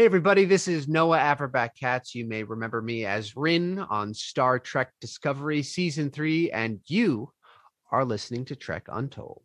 Hey, everybody, this is Noah Averbach Katz. You may remember me as Ryn on Star Trek Discovery Season 3, and you are listening to Trek Untold.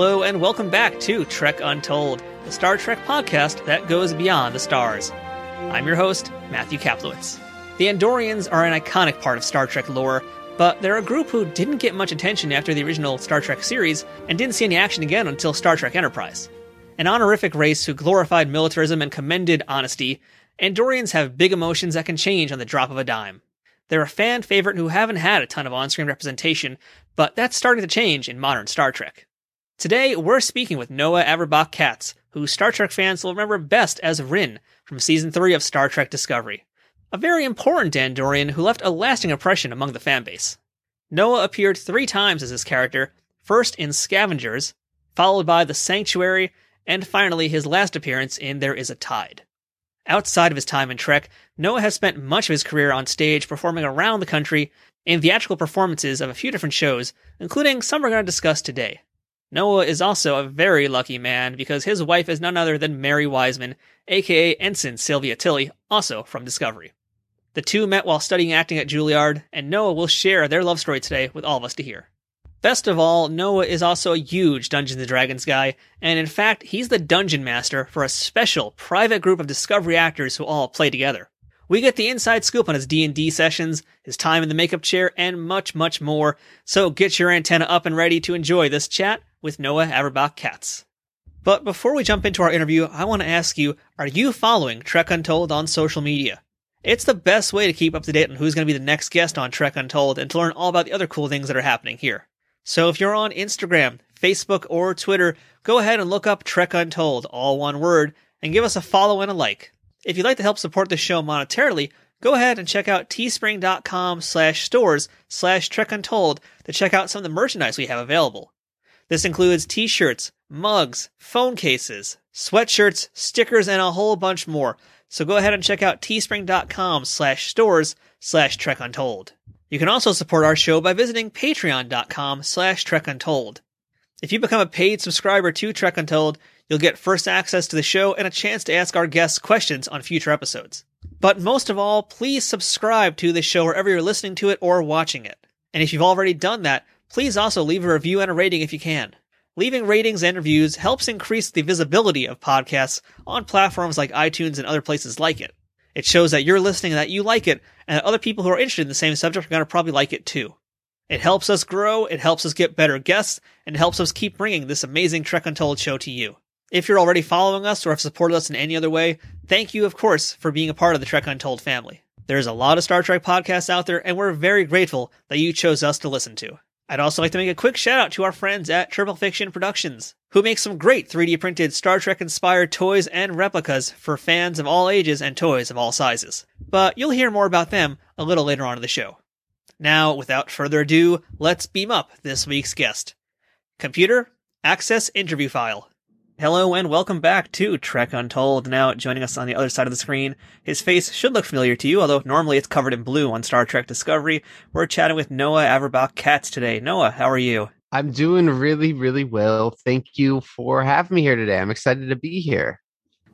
Hello, and welcome back to Trek Untold, the Star Trek podcast that goes beyond the stars. I'm your host, Matthew Kaplowitz. The Andorians are an iconic part of Star Trek lore, but they're a group who didn't get much attention after the original Star Trek series and didn't see any action again until Star Trek Enterprise. An honorific race who glorified militarism and commended honesty, Andorians have big emotions that can change on the drop of a dime. They're a fan favorite who haven't had a ton of on screen representation, but that's starting to change in modern Star Trek. Today, we're speaking with Noah Averbach Katz, who Star Trek fans will remember best as Ryn from season 3 of Star Trek Discovery. A very important Andorian who left a lasting impression among the fanbase. Noah appeared three times as this character, first in Scavengers, followed by The Sanctuary, and finally his last appearance in There Is a Tide. Outside of his time in Trek, Noah has spent much of his career on stage performing around the country in theatrical performances of a few different shows, including some we're going to discuss today. Noah is also a very lucky man because his wife is none other than Mary Wiseman, aka Ensign Sylvia Tilly, also from Discovery. The two met while studying acting at Juilliard, and Noah will share their love story today with all of us to hear. Best of all, Noah is also a huge Dungeons and Dragons guy, and in fact, he's the dungeon master for a special private group of Discovery actors who all play together. We get the inside scoop on his D&D sessions, his time in the makeup chair, and much, much more. So get your antenna up and ready to enjoy this chat with Noah Averbach Katz. But before we jump into our interview, I want to ask you, are you following Trek Untold on social media? It's the best way to keep up to date on who's going to be the next guest on Trek Untold and to learn all about the other cool things that are happening here. So if you're on Instagram, Facebook, or Twitter, go ahead and look up Trek Untold, all one word, and give us a follow and a like. If you'd like to help support the show monetarily, go ahead and check out teespring.com slash stores slash Trek Untold to check out some of the merchandise we have available. This includes t-shirts, mugs, phone cases, sweatshirts, stickers, and a whole bunch more. So go ahead and check out teespring.com slash stores slash Trek Untold. You can also support our show by visiting patreon.com slash Trek Untold. If you become a paid subscriber to Trek Untold, you'll get first access to the show and a chance to ask our guests questions on future episodes. But most of all, please subscribe to the show wherever you're listening to it or watching it. And if you've already done that, Please also leave a review and a rating if you can. Leaving ratings and reviews helps increase the visibility of podcasts on platforms like iTunes and other places like it. It shows that you're listening and that you like it, and that other people who are interested in the same subject are going to probably like it too. It helps us grow, it helps us get better guests, and it helps us keep bringing this amazing Trek Untold show to you. If you're already following us or have supported us in any other way, thank you, of course, for being a part of the Trek Untold family. There's a lot of Star Trek podcasts out there, and we're very grateful that you chose us to listen to. I'd also like to make a quick shout out to our friends at Triple Fiction Productions, who make some great 3D printed Star Trek inspired toys and replicas for fans of all ages and toys of all sizes. But you'll hear more about them a little later on in the show. Now, without further ado, let's beam up this week's guest. Computer, access interview file. Hello and welcome back to Trek Untold. Now joining us on the other side of the screen, his face should look familiar to you, although normally it's covered in blue on Star Trek Discovery. We're chatting with Noah Averbach Katz today. Noah, how are you? I'm doing really, really well. Thank you for having me here today. I'm excited to be here.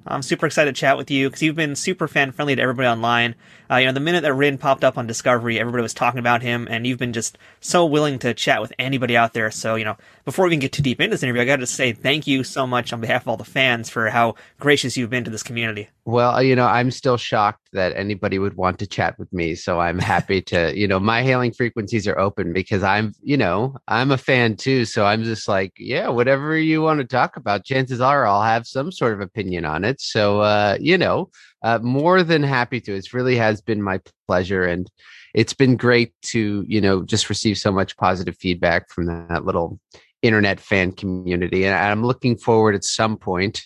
I'm super excited to chat with you because you've been super fan friendly to everybody online. Uh, you know, the minute that Ryn popped up on Discovery, everybody was talking about him, and you've been just so willing to chat with anybody out there. So, you know, before we even get too deep into this interview, I got to say thank you so much on behalf of all the fans for how gracious you've been to this community. Well, you know, I'm still shocked that anybody would want to chat with me. So I'm happy to, you know, my hailing frequencies are open because I'm, you know, I'm a fan too. So I'm just like, yeah, whatever you want to talk about, chances are I'll have some sort of opinion on it. So, uh, you know, uh, more than happy to. It really has been my pleasure. And it's been great to, you know, just receive so much positive feedback from that little internet fan community. And I'm looking forward at some point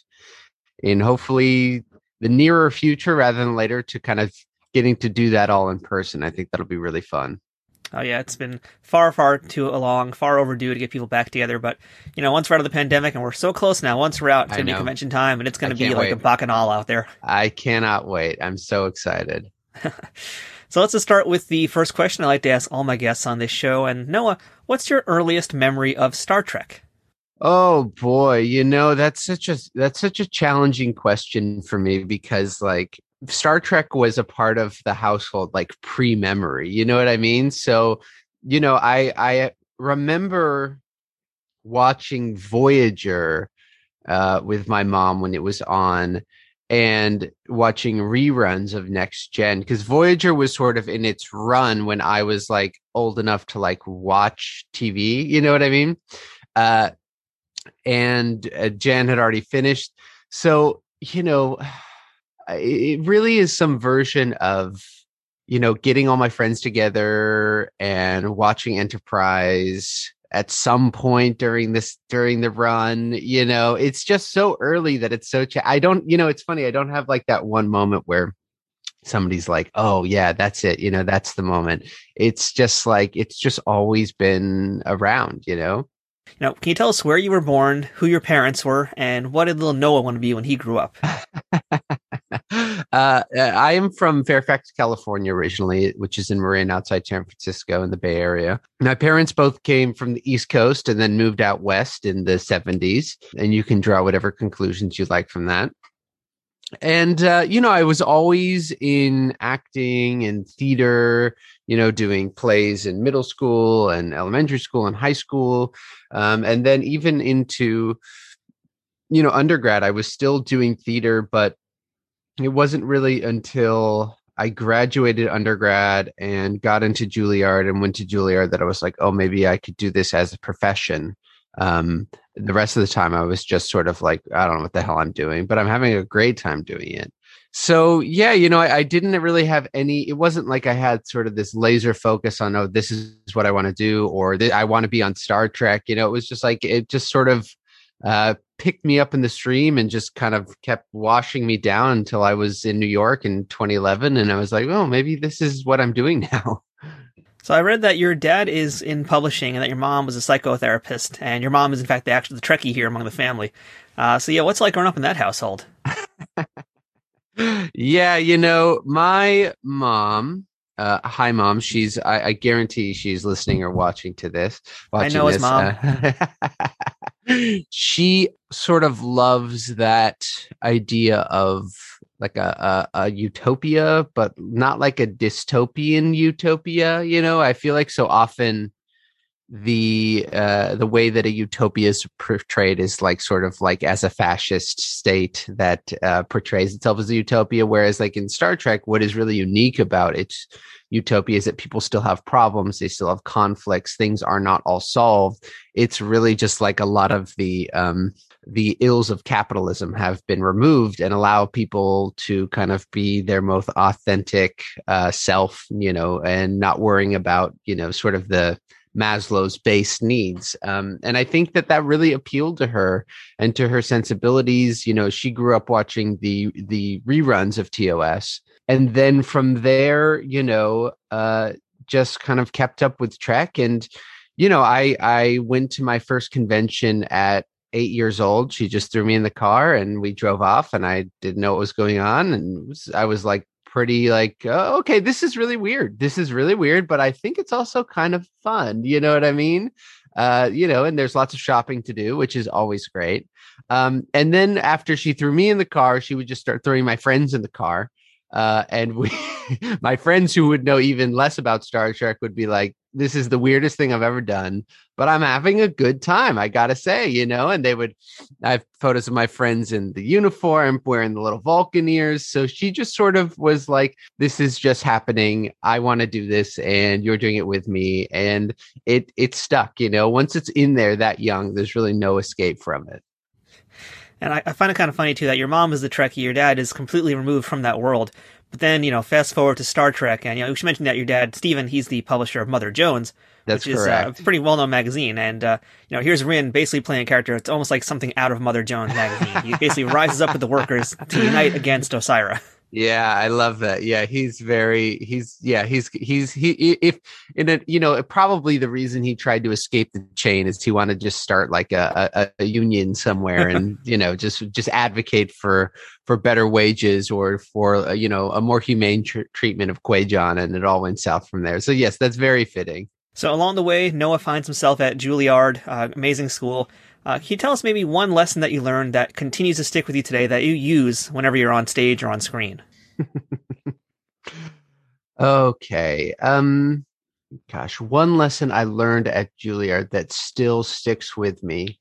in hopefully the nearer future rather than later to kind of getting to do that all in person. I think that'll be really fun. Oh yeah, it's been far, far too long, far overdue to get people back together. But you know, once we're out of the pandemic, and we're so close now. Once we're out, it's gonna be convention time, and it's gonna be like wait. a bacchanal out there. I cannot wait. I'm so excited. So let's just start with the first question I like to ask all my guests on this show. And Noah, what's your earliest memory of Star Trek? Oh boy, you know that's such a that's such a challenging question for me because like Star Trek was a part of the household like pre-memory. You know what I mean? So, you know, I I remember watching Voyager uh with my mom when it was on and watching reruns of Next Gen because Voyager was sort of in its run when I was like old enough to like watch TV. You know what I mean? Uh, and uh, Jan had already finished. So, you know, it really is some version of, you know, getting all my friends together and watching Enterprise at some point during this during the run you know? It's just so early that it's so ch- i don't you know it's funny i don't have like that one moment where somebody's like oh yeah that's it you know that's the moment. It's just like it's just always been around you know Now, can you tell us where you were born, who your parents were, and what did little Noah want to be when he grew up? uh, I am from Fairfax, California, originally, which is in Marin, outside San Francisco, in the Bay Area. My parents both came from the East Coast and then moved out west in the 70s. And you can draw whatever conclusions you like from that. And, uh, you know, I was always in acting and theater, you know, doing plays in middle school and elementary school and high school. Um, and then even into, you know, undergrad, I was still doing theater, but it wasn't really until I graduated undergrad and got into Juilliard and went to Juilliard that I was like, oh, maybe I could do this as a profession. Um, the rest of the time, I was just sort of like, I don't know what the hell I'm doing, but I'm having a great time doing it. So yeah, you know, I, I didn't really have any. It wasn't like I had sort of this laser focus on, oh, this is what I want to do, or I want to be on Star Trek. You know, it was just like it just sort of uh, picked me up in the stream and just kind of kept washing me down until I was in New York in 2011, and I was like, oh, maybe this is what I'm doing now. So I read that your dad is in publishing and that your mom was a psychotherapist, and your mom is in fact the actual the Trekkie here among the family. Uh, so yeah, what's it like growing up in that household? yeah, you know, my mom. Uh, hi, mom. She's. I, I guarantee she's listening or watching to this. Watching know his mom. Uh, she sort of loves that idea of like a, a a utopia, but not like a dystopian utopia. You know, I feel like so often the uh the way that a utopia is portrayed is like sort of like as a fascist state that uh portrays itself as a utopia whereas like in star trek what is really unique about its utopia is that people still have problems they still have conflicts things are not all solved it's really just like a lot of the um the ills of capitalism have been removed and allow people to kind of be their most authentic uh self you know and not worrying about you know sort of the Maslow's base needs. Um, and I think that that really appealed to her and to her sensibilities. You know, she grew up watching the the reruns of TOS, and then from there, you know, uh, just kind of kept up with Trek. And you know, I I went to my first convention at eight years old. She just threw me in the car and we drove off, and I didn't know what was going on, and was, I was like pretty like oh, okay this is really weird. This is really weird but i think it's also kind of fun. You know what i mean? Uh you know and there's lots of shopping to do which is always great. Um and then after she threw me in the car she would just start throwing my friends in the car uh and we my friends who would know even less about star trek would be like this is the weirdest thing i've ever done but i'm having a good time i gotta say you know and they would i have photos of my friends in the uniform wearing the little vulcan ears so she just sort of was like this is just happening i want to do this and you're doing it with me and it it stuck you know once it's in there that young there's really no escape from it And I, I find it kind of funny too that your mom is the Trekkie, your dad is completely removed from that world. But then, you know, fast forward to Star Trek, and you know, we should mention that your dad, Steven, he's the publisher of Mother Jones, that's which is uh, a pretty well-known magazine. And uh, you know, here's Ryn basically playing a character. It's almost like something out of Mother Jones magazine. he basically rises up with the workers to unite against Osyraa. Yeah, I love that. Yeah, he's very he's yeah, he's he's he if in a you know, probably the reason he tried to escape the chain is he wanted to just start like a, a, a union somewhere and you know, just just advocate for for better wages or for uh, you know, a more humane tr- treatment of Kwejian and it all went south from there. So yes, that's very fitting. So along the way, Noah finds himself at Juilliard, uh, amazing school. Uh, can you tell us maybe one lesson that you learned that continues to stick with you today that you use whenever you're on stage or on screen? okay. Um, gosh, one lesson I learned at Juilliard that still sticks with me.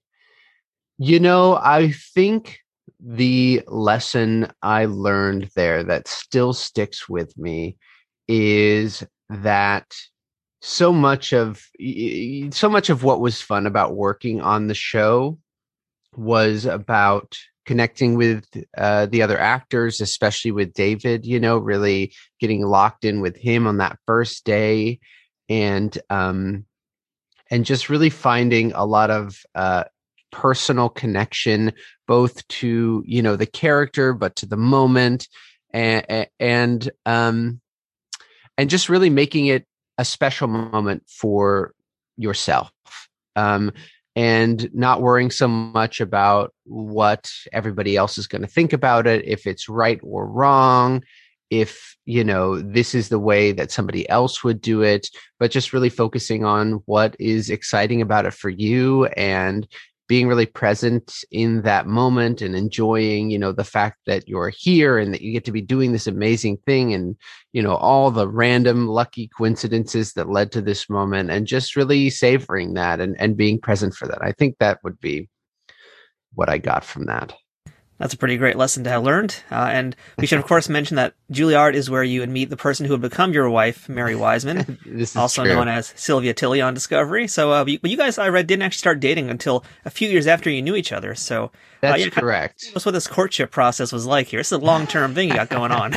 You know, I think the lesson I learned there that still sticks with me is that so much of so much of what was fun about working on the show was about connecting with uh, the other actors especially with david you know really getting locked in with him on that first day and um and just really finding a lot of uh personal connection both to you know the character but to the moment and and um and just really making it a special moment for yourself um, and not worrying so much about what everybody else is going to think about it if it's right or wrong if you know this is the way that somebody else would do it but just really focusing on what is exciting about it for you and being really present in that moment and enjoying you know the fact that you're here and that you get to be doing this amazing thing and you know all the random lucky coincidences that led to this moment and just really savoring that and and being present for that. I think that would be what i got from that that's a pretty great lesson to have learned. Uh, and we should, of course, mention that Juilliard is where you would meet the person who would become your wife, Mary Wiseman, also true. known as Sylvia Tilly on Discovery. So, uh, but you guys, I read, didn't actually start dating until a few years after you knew each other. So, uh, that's uh, yeah, correct. That's what this courtship process was like here. It's a long term thing you got going on.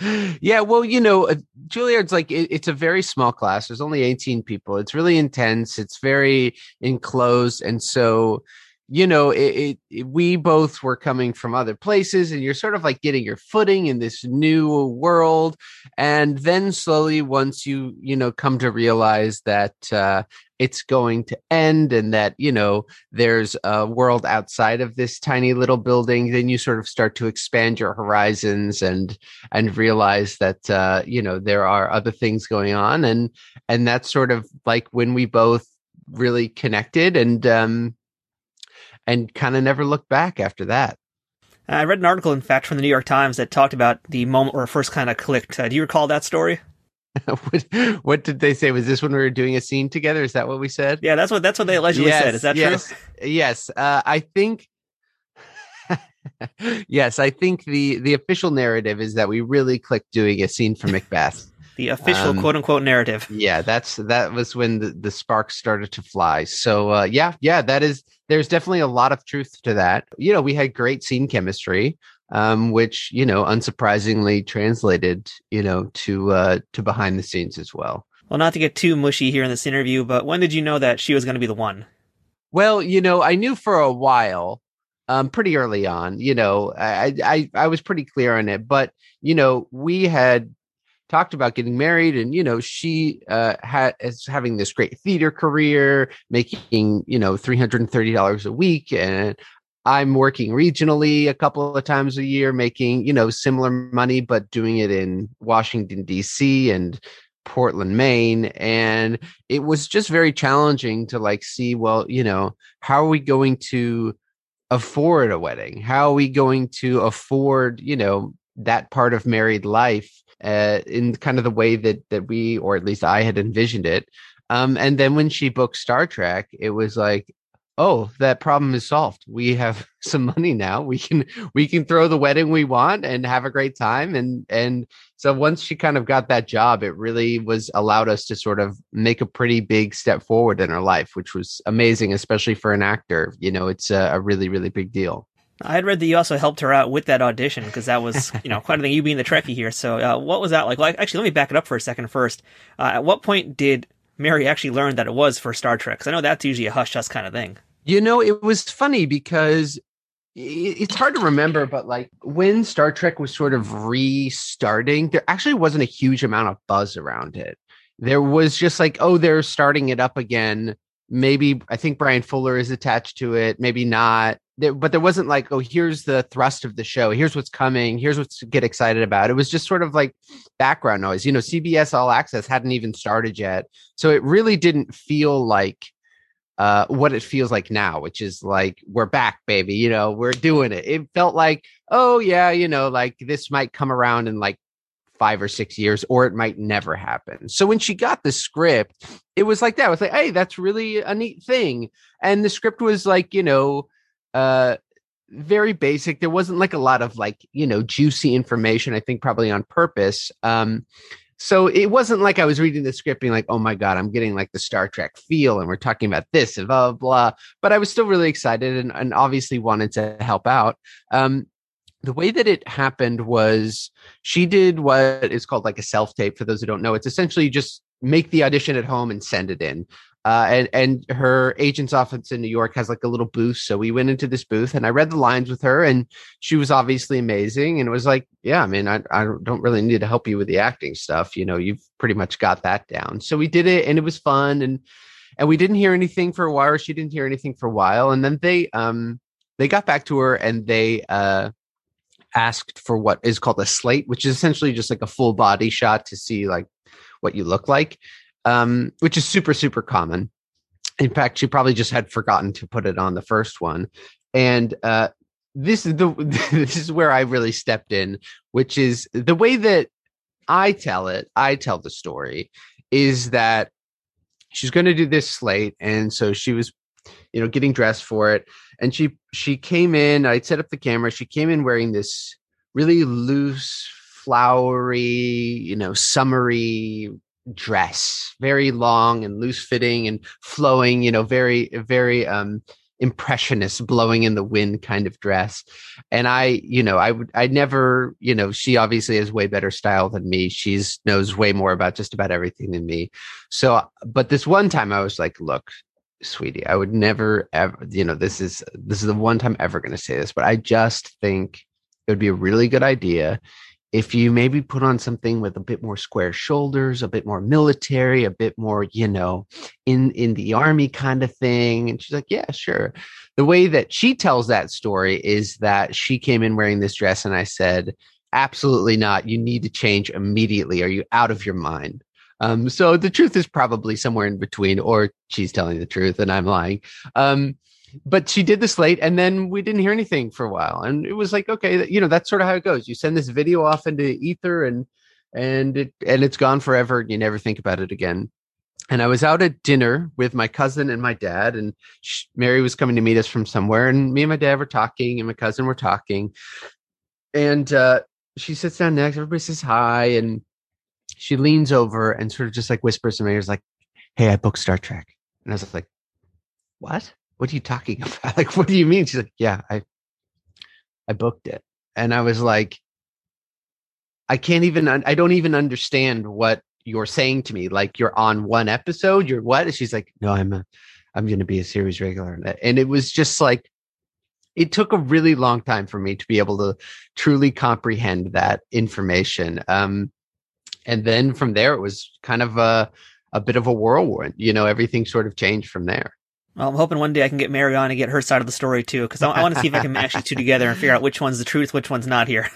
yeah, well, you know, uh, Juilliard's like it, it's a very small class. There's only 18 people. It's really intense. It's very enclosed, and so you know, it, it, it, we both were coming from other places, and you're sort of like getting your footing in this new world. And then slowly, once you, you know, come to realize that uh, it's going to end and that, you know, there's a world outside of this tiny little building, then you sort of start to expand your horizons and, and realize that, uh, you know, there are other things going on. And, and that's sort of like when we both really connected and, um, and kind of never looked back after that. I read an article, in fact, from the New York Times that talked about the moment where it first kind of clicked. Uh, do you recall that story? what, what, did they say? Was this when we were doing a scene together? Is that what we said? Yeah, that's what that's what they allegedly yes, said. Is that yes, true? Yes. Uh, I think. yes, I think the the official narrative is that we really clicked doing a scene for Macbeth. The official um, quote unquote narrative. Yeah, that's that was when the, the sparks started to fly. So uh, yeah, yeah, that is there's definitely a lot of truth to that. You know, we had great scene chemistry, um, which you know, unsurprisingly translated, you know, to uh, to behind the scenes as well. Well, not to get too mushy here in this interview, but when did you know that she was going to be the one? Well, you know, I knew for a while, um, pretty early on. You know, I I I was pretty clear on it, but you know, we had talked about getting married and you know she uh had is having this great theater career making you know $330 a week and i'm working regionally a couple of times a year making you know similar money but doing it in washington dc and portland maine. And it was just very challenging to like see well you know how are we going to afford a wedding? How are we going to afford you know that part of married life uh, in kind of the way that that we, or at least I, had envisioned it. Um, and then when she booked Star Trek, it was like, oh, that problem is solved. We have some money now. We can we can throw the wedding we want and have a great time. And and so once she kind of got that job, it really was allowed us to sort of make a pretty big step forward in her life, which was amazing, especially for an actor. You know, it's a, a really really big deal. I had read that you also helped her out with that audition because that was, you know, quite a thing. You being the Trekkie here. So, uh, what was that like? Well, actually, let me back it up for a second first. Uh, at what point did Mary actually learn that it was for Star Trek? Because I know that's usually a hush hush kind of thing. You know, it was funny because it's hard to remember, but like when Star Trek was sort of restarting, there actually wasn't a huge amount of buzz around it. There was just like, oh, they're starting it up again. Maybe I think Bryan Fuller is attached to it, maybe not. There, but there wasn't like, oh, here's the thrust of the show. Here's what's coming. Here's what to get excited about. It was just sort of like background noise. You know, CBS All Access hadn't even started yet. So it really didn't feel like uh, what it feels like now, which is like we're back, baby. You know, we're doing it. It felt like, oh yeah, you know, like this might come around in like five or six years, or it might never happen. So when she got the script, it was like that. It was like, hey, that's really a neat thing. And the script was like, you know, uh, very basic. There wasn't like a lot of like, you know, juicy information. I think probably on purpose. Um, so it wasn't like I was reading the script being like, oh my God, I'm getting like the Star Trek feel and we're talking about this and blah, blah, blah. But I was still really excited and, and obviously wanted to help out. Um, the way that it happened was she did what is called like a self tape. For those who don't know, it's essentially just make the audition at home and send it in. Uh, and and her agent's office in New York has like a little booth. So we went into this booth and I read the lines with her, and she was obviously amazing. And it was like, yeah, I mean, I I don't really need to help you with the acting stuff. You know, you've pretty much got that down. So we did it, and it was fun. And and we didn't hear anything for a while. Or she didn't hear anything for a while, and then they um they got back to her and they uh asked for what is called a slate, which is essentially just like a full body shot to see like what you look like um, which is super, super common. In fact, she probably just had forgotten to put it on the first one. And uh, this is the this is where I really stepped in, which is the way that I tell it. I tell the story is that she's going to do this slate, and so she was, you know, getting dressed for it, and she she came in. I set up the camera. She came in wearing this really loose, flowery, you know, summery dress, very long and loose fitting and flowing, you know, very, very um impressionist blowing in the wind kind of dress. And i you know i would i never you know she obviously has way better style than me. She's knows way more about just about everything than me. So but this one time i was like look sweetie i would never ever you know this is this is the one time ever going to say this but i just think it would be a really good idea if you maybe put on something with a bit more square shoulders a bit more military a bit more you know in in the army kind of thing. And she's like yeah sure. The way that she tells that story is that she came in wearing this dress and i said absolutely not. You need to change immediately. Are you out of your mind? Um, so the truth is probably somewhere in between or she's telling the truth and i'm lying. Um, but she did the slate and then we didn't hear anything for a while and it was like okay you know that's sort of how it goes. You send this video off into ether and and it and it's gone forever you never think about it again. And i was out at dinner with my cousin and my dad and she, mary was coming to meet us from somewhere and me and my dad were talking and my cousin were talking. And uh, she sits down next everybody says hi and she leans over and sort of just like whispers to me like hey i booked star trek. And i was like what what are you talking about? Like, what do you mean? She's like, yeah, I, I booked it. And I was like, I can't even, I don't even understand what you're saying to me. Like you're on one episode, you're what? And she's like, no, I'm a, I'm going to be a series regular. And it was just like, it took a really long time for me to be able to truly comprehend that information. Um, and then from there, it was kind of a, a bit of a whirlwind. You know, everything sort of changed from there. Well, I'm hoping one day I can get Mary on and get her side of the story too, because I, I want to see if I can match the two together and figure out which one's the truth, which one's not here.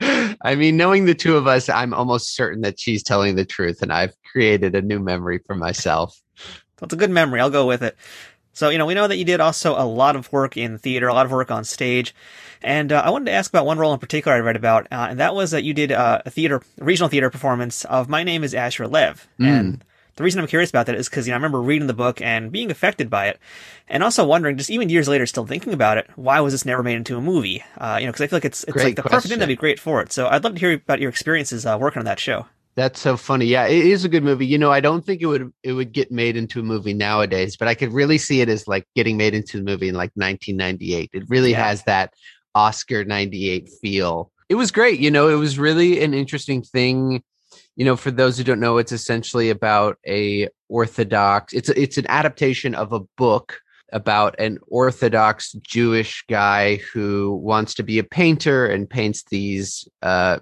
I mean, knowing the two of us, I'm almost certain that she's telling the truth, and I've created a new memory for myself. That's a good memory. I'll go with it. So, you know, we know that you did also a lot of work in theater, a lot of work on stage. And uh, I wanted to ask about one role in particular I read about, uh, and that was that you did uh, a theater, a regional theater performance of My Name is Asher Lev. Mm. And the reason I'm curious about that is because you know I remember reading the book and being affected by it, and also wondering, just even years later, still thinking about it, why was this never made into a movie? Uh, you know, because I feel like it's it's great like the question. perfect thing that'd be great for it. So I'd love to hear about your experiences uh, working on that show. That's so funny. Yeah, it is a good movie. You know, I don't think it would it would get made into a movie nowadays, but I could really see it as like getting made into a movie in like 1998. It really yeah. has that Oscar 98 feel. It was great. You know, it was really an interesting thing you know, for those who don't know, it's essentially about a orthodox. It's it's an adaptation of a book about an Orthodox Jewish guy who wants to be a painter and paints these, uh,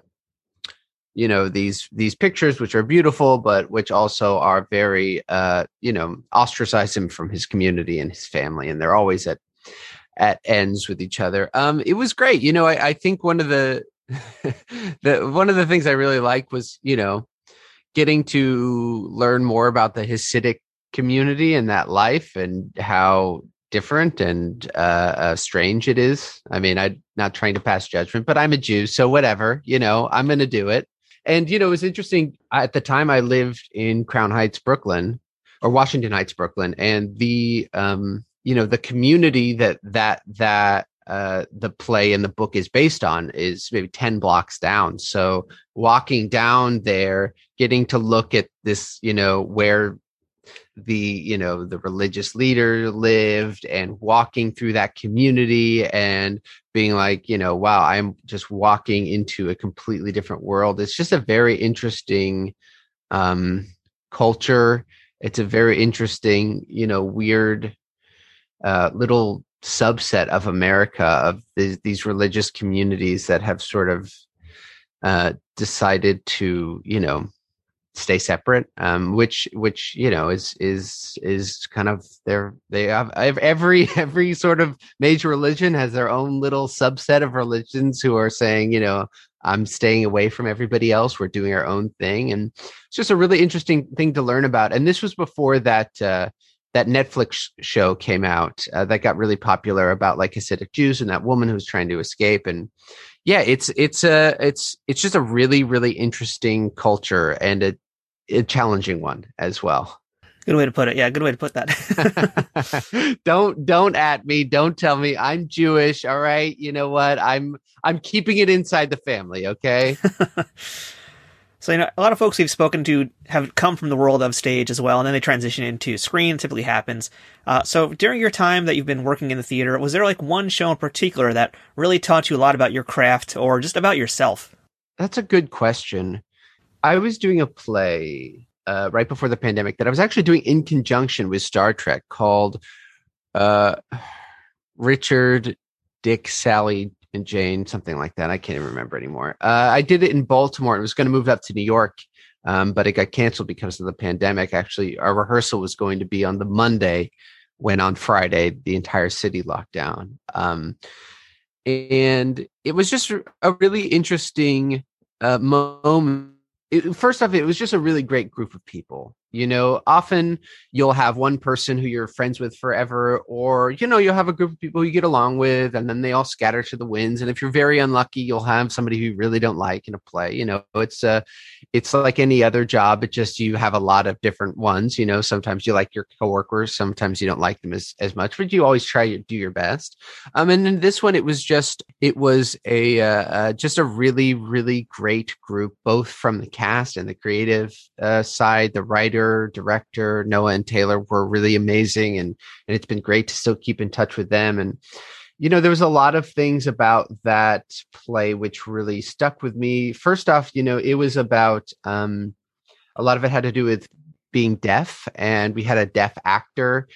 you know, these these pictures which are beautiful, but which also are very, uh, you know, ostracize him from his community and his family, and they're always at at ends with each other. Um, it was great. You know, I, I think one of the the one of the things I really liked was, you know, getting to learn more about the Hasidic community and that life and how different and uh, uh, strange it is. I mean, I'm not trying to pass judgment, but I'm a Jew, so whatever, you know, I'm going to do it. And you know, it was interesting. At the time, I lived in Crown Heights, Brooklyn, or Washington Heights, Brooklyn, and the um, you know, the community that that that uh, the play and the book is based on is maybe 10 blocks down. So walking down there, getting to look at this, you know, where the you know the religious leader lived and walking through that community and being like you know wow i'm just walking into a completely different world it's just a very interesting um culture it's a very interesting you know weird uh little subset of america of these, these religious communities that have sort of uh decided to you know stay separate um which which you know is is is kind of their they have every every sort of major religion has their own little subset of religions who are saying you know i'm staying away from everybody else. We're doing our own thing. And it's just a really interesting thing to learn about. And this was before that uh that Netflix show came out uh, that got really popular about like Hasidic Jews and that woman who's trying to escape and yeah it's it's a it's it's just a really really interesting culture and a a challenging one as well. Good way to put it. Yeah, good way to put that. don't don't at me. Don't tell me I'm Jewish. All right. You know what? I'm I'm keeping it inside the family. Okay. so you know, a lot of folks we've spoken to have come from the world of stage as well, and then they transition into screen. Typically happens. Uh, so during your time that you've been working in the theater, was there like one show in particular that really taught you a lot about your craft or just about yourself? That's a good question. I was doing a play uh, right before the pandemic that I was actually doing in conjunction with Star Trek called uh, Richard, Dick, Sally, and Jane, something like that. I can't even remember anymore. Uh, I did it in Baltimore. It was going to move up to New York, um, but it got canceled because of the pandemic. Actually, our rehearsal was going to be on the Monday when on Friday the entire city locked down. Um, and it was just a really interesting uh, moment it, first off, it was just a really great group of people you know often you'll have one person who you're friends with forever or you know you'll have a group of people you get along with and then they all scatter to the winds. And if you're very unlucky you'll have somebody who you really don't like in a play you know it's uh it's like any other job it just you have a lot of different ones you know sometimes you like your coworkers sometimes you don't like them as, as much but you always try to do your best. Um and in this one it was just it was a uh, uh just a really really great group both from the cast and the creative uh, side the writer director Noah and Taylor were really amazing, and and it's been great to still keep in touch with them. And you know, there was a lot of things about that play which really stuck with me. First off, you know, it was about um, a lot of it had to do with being deaf, and we had a deaf actor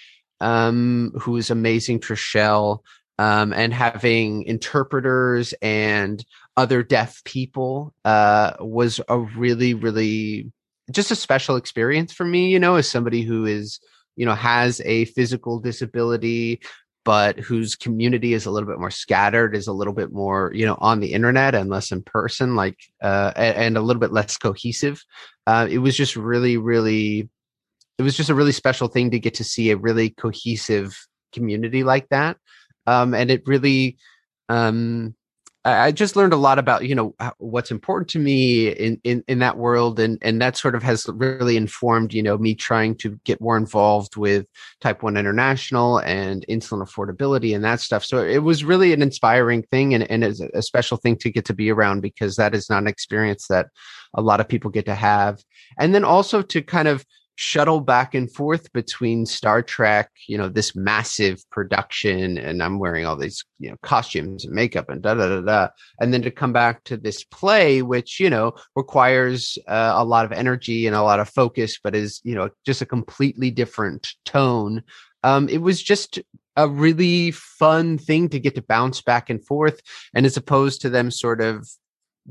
um, who was amazing, Trishelle. Um, and having interpreters and other deaf people uh, was a really, really just a special experience for me, you know, as somebody who is, you know, has a physical disability, but whose community is a little bit more scattered, is a little bit more, you know, on the internet and less in person, like, uh, and a little bit less cohesive. Uh, it was just really, really, it was just a really special thing to get to see a really cohesive community like that. Um, and it really, um, I just learned a lot about you know what's important to me in, in in that world, and and that sort of has really informed you know me trying to get more involved with Type One International and insulin affordability and that stuff. So it was really an inspiring thing, and and it's a special thing to get to be around because that is not an experience that a lot of people get to have, and then also to kind of shuttle back and forth between Star Trek, you know, this massive production, and I'm wearing all these, you know, costumes and makeup and da da da da, and then to come back to this play, which you know requires uh, a lot of energy and a lot of focus, but is you know just a completely different tone. Um, it was just a really fun thing to get to bounce back and forth. And as opposed to them sort of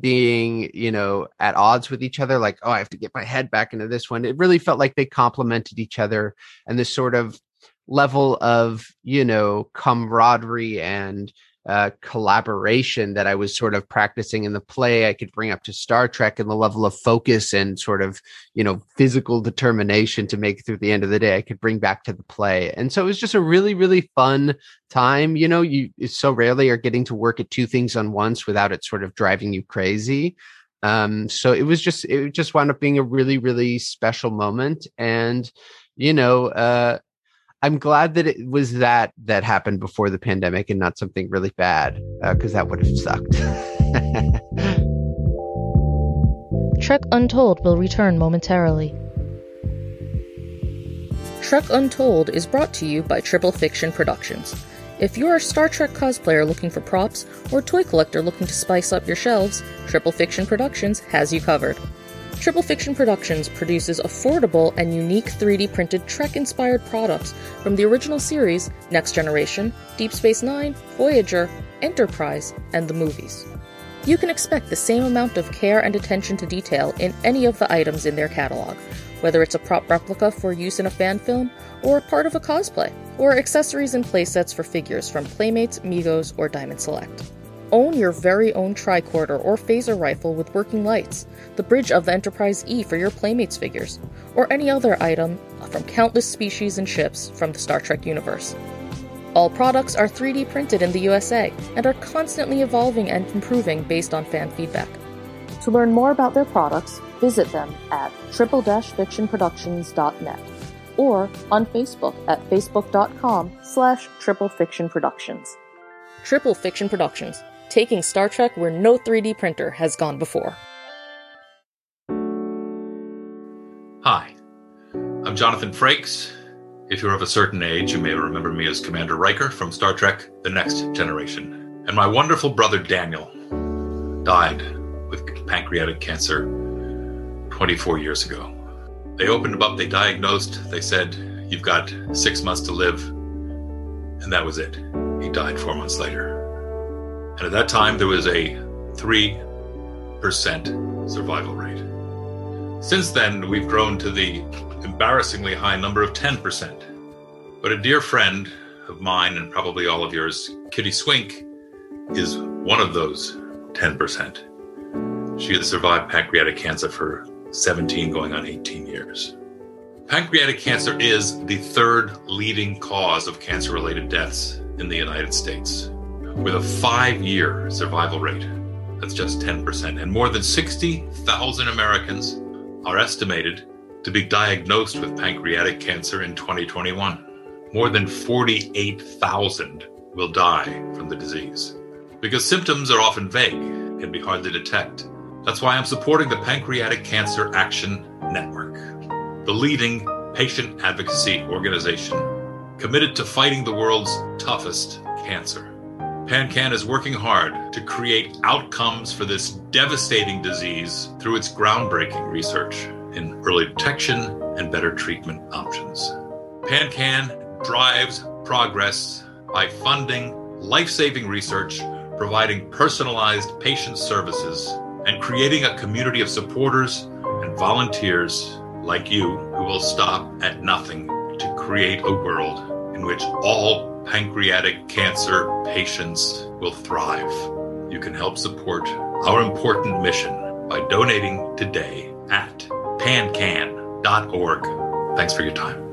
being, you know, at odds with each other, like, oh, I have to get my head back into this one. It really felt like they complemented each other and this sort of level of, you know, camaraderie and uh, collaboration that I was sort of practicing in the play, I could bring up to Star Trek and the level of focus and sort of, you know, physical determination to make through the end of the day, I could bring back to the play. And so it was just a really, really fun time. You know, you so rarely are getting to work at two things on once without it sort of driving you crazy. Um, so it was just, it just wound up being a really, really special moment. And, you know, uh, I'm glad that it was that that happened before the pandemic and not something really bad because uh, that would have sucked. Trek Untold will return momentarily. Trek Untold is brought to you by Triple Fiction Productions. If you're a Star Trek cosplayer looking for props or toy collector looking to spice up your shelves, Triple Fiction Productions has you covered. Triple Fiction Productions produces affordable and unique 3D printed Trek inspired products from the original series, Next Generation, Deep Space Nine, Voyager, Enterprise, and the movies. You can expect the same amount of care and attention to detail in any of the items in their catalog, whether it's a prop replica for use in a fan film, or part of a cosplay, or accessories and playsets for figures from Playmates, Megos, or Diamond Select. Own your very own tricorder or phaser rifle with working lights, the bridge of the Enterprise E for your Playmates figures, or any other item from countless species and ships from the Star Trek universe. All products are 3D printed in the USA and are constantly evolving and improving based on fan feedback. To learn more about their products, visit them at triple-fictionproductions.net or on Facebook at facebook.com slash triplefictionproductions. Triple Fiction Productions, taking Star Trek where no 3D printer has gone before. Hi, I'm Jonathan Frakes. If you're of a certain age, you may remember me as Commander Riker from Star Trek The Next Generation. And my wonderful brother Daniel died with pancreatic cancer 24 years ago. They opened him up, they diagnosed, they said, You've got six months to live. And that was it. He died four months later. And at that time, there was a 3% survival rate. Since then, we've grown to the embarrassingly high number of 10%. But a dear friend of mine, and probably all of yours, Kitty Swink, is one of those 10%. She has survived pancreatic cancer for 17 going on 18 years. Pancreatic cancer is the third leading cause of cancer related deaths in the United States with a five year survival rate. That's just 10%. And more than 60,000 Americans are estimated to be diagnosed with pancreatic cancer in 2021. More than 48,000 will die from the disease. Because symptoms are often vague, can be hard to detect. That's why I'm supporting the Pancreatic Cancer Action Network, the leading patient advocacy organization committed to fighting the world's toughest cancer. PanCan is working hard to create outcomes for this devastating disease through its groundbreaking research in early detection and better treatment options. PanCan drives progress by funding life saving research, providing personalized patient services, and creating a community of supporters and volunteers like you who will stop at nothing to create a world in which all pancreatic cancer patients will thrive. You can help support our important mission by donating today at pancan.org. Thanks for your time.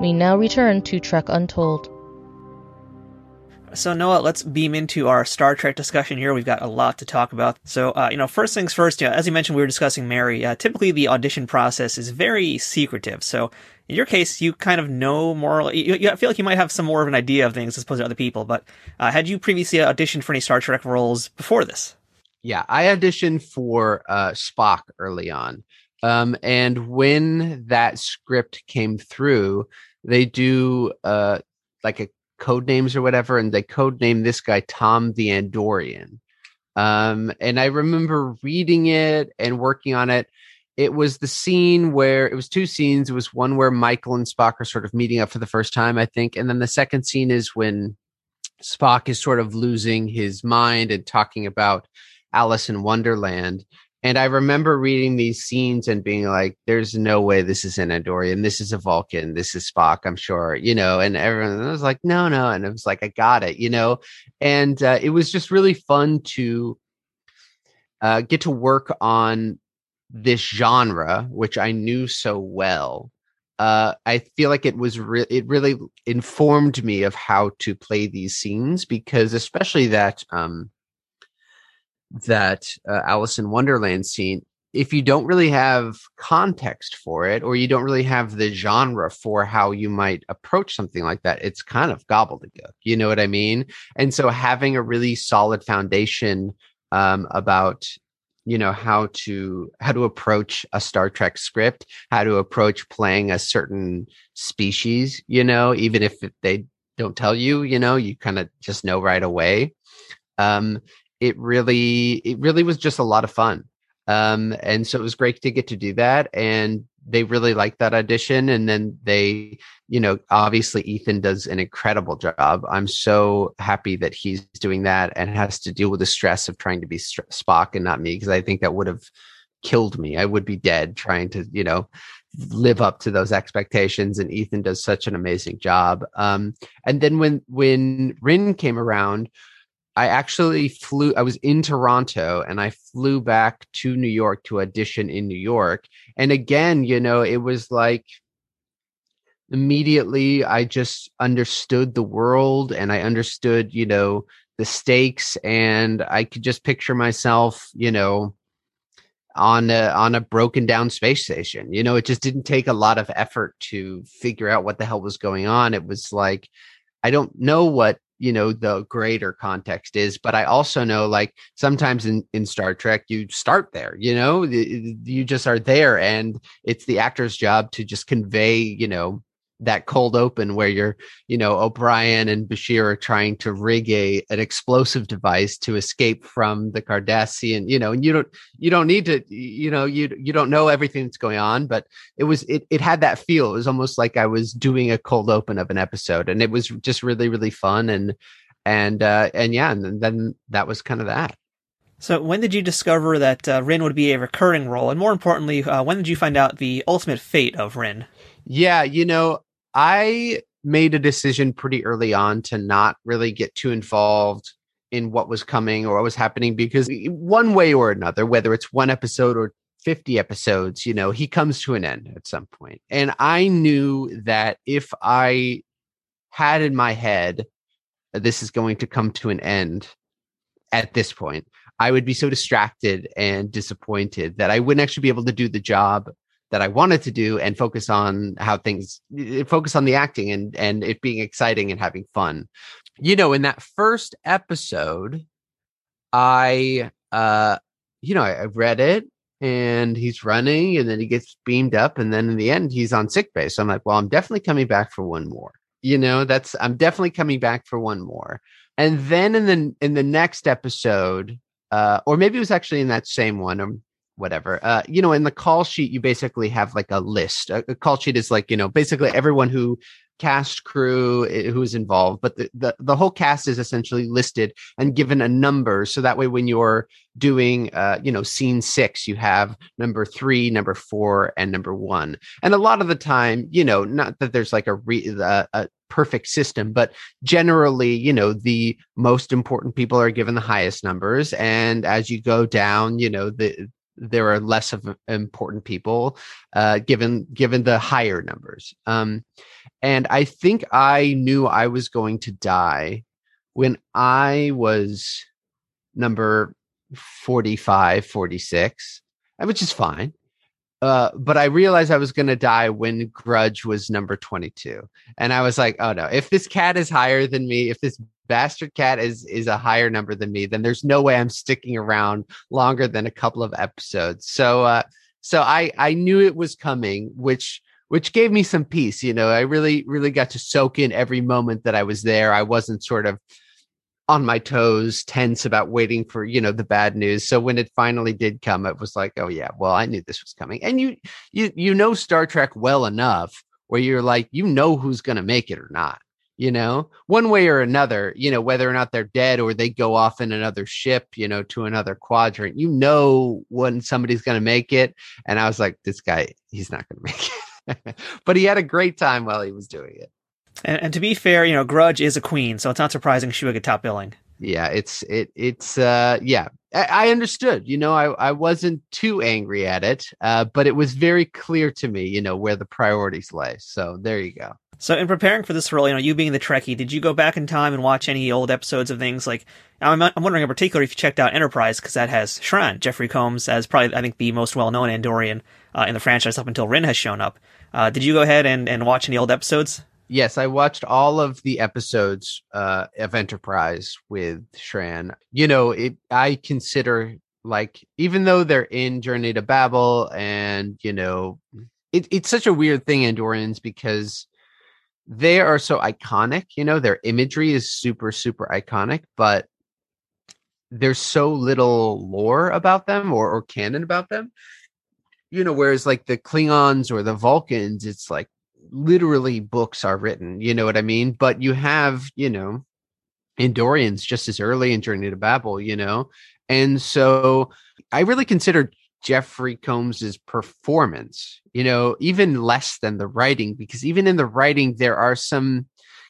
We now return to Trek Untold. So Noah, let's beam into our Star Trek discussion here. We've got a lot to talk about. So, uh, you know, first things first, you know, as you mentioned, we were discussing Mary. Uh, typically the audition process is very secretive. So in your case, you kind of know more. You, you feel like you might have some more of an idea of things as opposed to other people. But uh, had you previously auditioned for any Star Trek roles before this? Yeah, I auditioned for uh, Spock early on. Um, and when that script came through, they do uh, like a code names or whatever, and they code name this guy Tom the Andorian. Um, and I remember reading it and working on it it was the scene where it was two scenes. It was one where Michael and Spock are sort of meeting up for the first time, I think, and then the second scene is when Spock is sort of losing his mind and talking about Alice in Wonderland. And I remember reading these scenes and being like, there's no way this is an Andorian. This is a Vulcan. This is Spock, I'm sure, you know, and everyone was like, no, no. And it was like, I got it, you know, and uh, it was just really fun to uh, get to work on this genre, which I knew so well. Uh, I feel like it was re- it really informed me of how to play these scenes because especially that um, that uh, Alice in Wonderland scene, if you don't really have context for it or you don't really have the genre for how you might approach something like that, it's kind of gobbledygook. You know what I mean? And so having a really solid foundation um, about you know how to how to approach a star trek script how to approach playing a certain species you know even if they don't tell you you know you kind of just know right away um it really it really was just a lot of fun. Um and so it was great to get to do that and they really liked that audition and then they you know obviously ethan does an incredible job. I'm so happy that he's doing that and has to deal with the stress of trying to be spock and not me because i think that would have killed me. I would be dead trying to you know live up to those expectations and ethan does such an amazing job. Um and then when when Ryn came around I actually flew, I was in Toronto and I flew back to New York to audition in New York. And again, you know, it was like immediately I just understood the world and I understood, you know, the stakes and I could just picture myself, you know, on a on a broken down space station. You know, it just didn't take a lot of effort to figure out what the hell was going on. It was like I don't know what you know the greater context is but i also know like sometimes in in star trek you start there you know you just are there and it's the actor's job to just convey you know that cold open where you're, you know, O'Brien and Bashir are trying to rig a an explosive device to escape from the Cardassian, you know, and you don't you don't need to, you know, you you don't know everything that's going on, but it was it it had that feel. It was almost like I was doing a cold open of an episode, and it was just really really fun and and uh and yeah, and then that was kind of that. So, when did you discover that uh, Ryn would be a recurring role, and more importantly, uh, when did you find out the ultimate fate of Ryn? Yeah, you know, I made a decision pretty early on to not really get too involved in what was coming or what was happening because one way or another, whether it's one episode or 50 episodes, you know, he comes to an end at some point. And I knew that if I had in my head, uh, this is going to come to an end at this point, I would be so distracted and disappointed that I wouldn't actually be able to do the job that I wanted to do and focus on how things eh, focus on the acting and and it being exciting and having fun. You know, in that first episode, I uh you know, I, read it and he's running and then he gets beamed up and then in the end he's on sick bay. So I'm like, well, I'm definitely coming back for one more. You know, that's I'm definitely coming back for one more. And then in the in the next episode, uh, or maybe it was actually in that same one, um, whatever. Uh, you know, in the call sheet, you basically have like a list. A, a, call sheet is like, you know, basically everyone who cast crew eh, who's involved, but the, the, the whole cast is essentially listed and given a number. So that way, when you're doing, uh, you know, scene six, you have number three, number four, and number one. And a lot of the time, you know, not that there's like a, re- a, a perfect system, but generally, you know, the most important people are given the highest numbers. And as you go down, you know, the there are less of important people uh, given given the higher numbers. Um, and I think I knew I was going to die when I was number 45, 46, which is fine. Uh, but I realized I was going to die when Grudge was number 22. And I was like, oh no, if this cat is higher than me, if this bastard cat is is a higher number than me, then there's no way I'm sticking around longer than a couple of episodes. So uh so I I knew it was coming, which which gave me some peace, you know. I really really got to soak in every moment that I was there. I wasn't sort of on my toes, tense about waiting for, you know, the bad news. So when it finally did come, it was like, oh yeah, well, I knew this was coming. And you you you know Star Trek well enough where you're like, you know who's gonna make it or not. You know, one way or another, you know, whether or not they're dead or they go off in another ship, you know, to another quadrant, you know when somebody's gonna make it. And I was like, this guy, he's not gonna make it. but he had a great time while he was doing it. And, and to be fair, you know, Grudge is a queen, so it's not surprising she would get top billing. Yeah, it's it it's uh yeah. I, I understood, you know, I, I wasn't too angry at it, uh, but it was very clear to me, you know, where the priorities lay. So there you go. So in preparing for this role, you know, you being the Trekkie, did you go back in time and watch any old episodes of things like? I'm, I'm wondering in particular if you checked out Enterprise because that has Shran, Jeffrey Combs, as probably I think the most well-known Andorian uh, in the franchise up until Ryn has shown up. Uh, did you go ahead and, and watch any old episodes? Yes, I watched all of the episodes uh, of Enterprise with Shran. You know, it. I consider like even though they're in Journey to Babel, and you know, it, it's such a weird thing, Andorians, because they are so iconic. You know, their imagery is super, super iconic, but there's so little lore about them or, or canon about them. You know, whereas like the Klingons or the Vulcans, it's like literally books are written. You know what I mean? But you have, you know, Andorians just as early in Journey to Babel, you know? And so I really consider Jeffrey Combs's performance, you know, even less than the writing, because even in the writing, there are some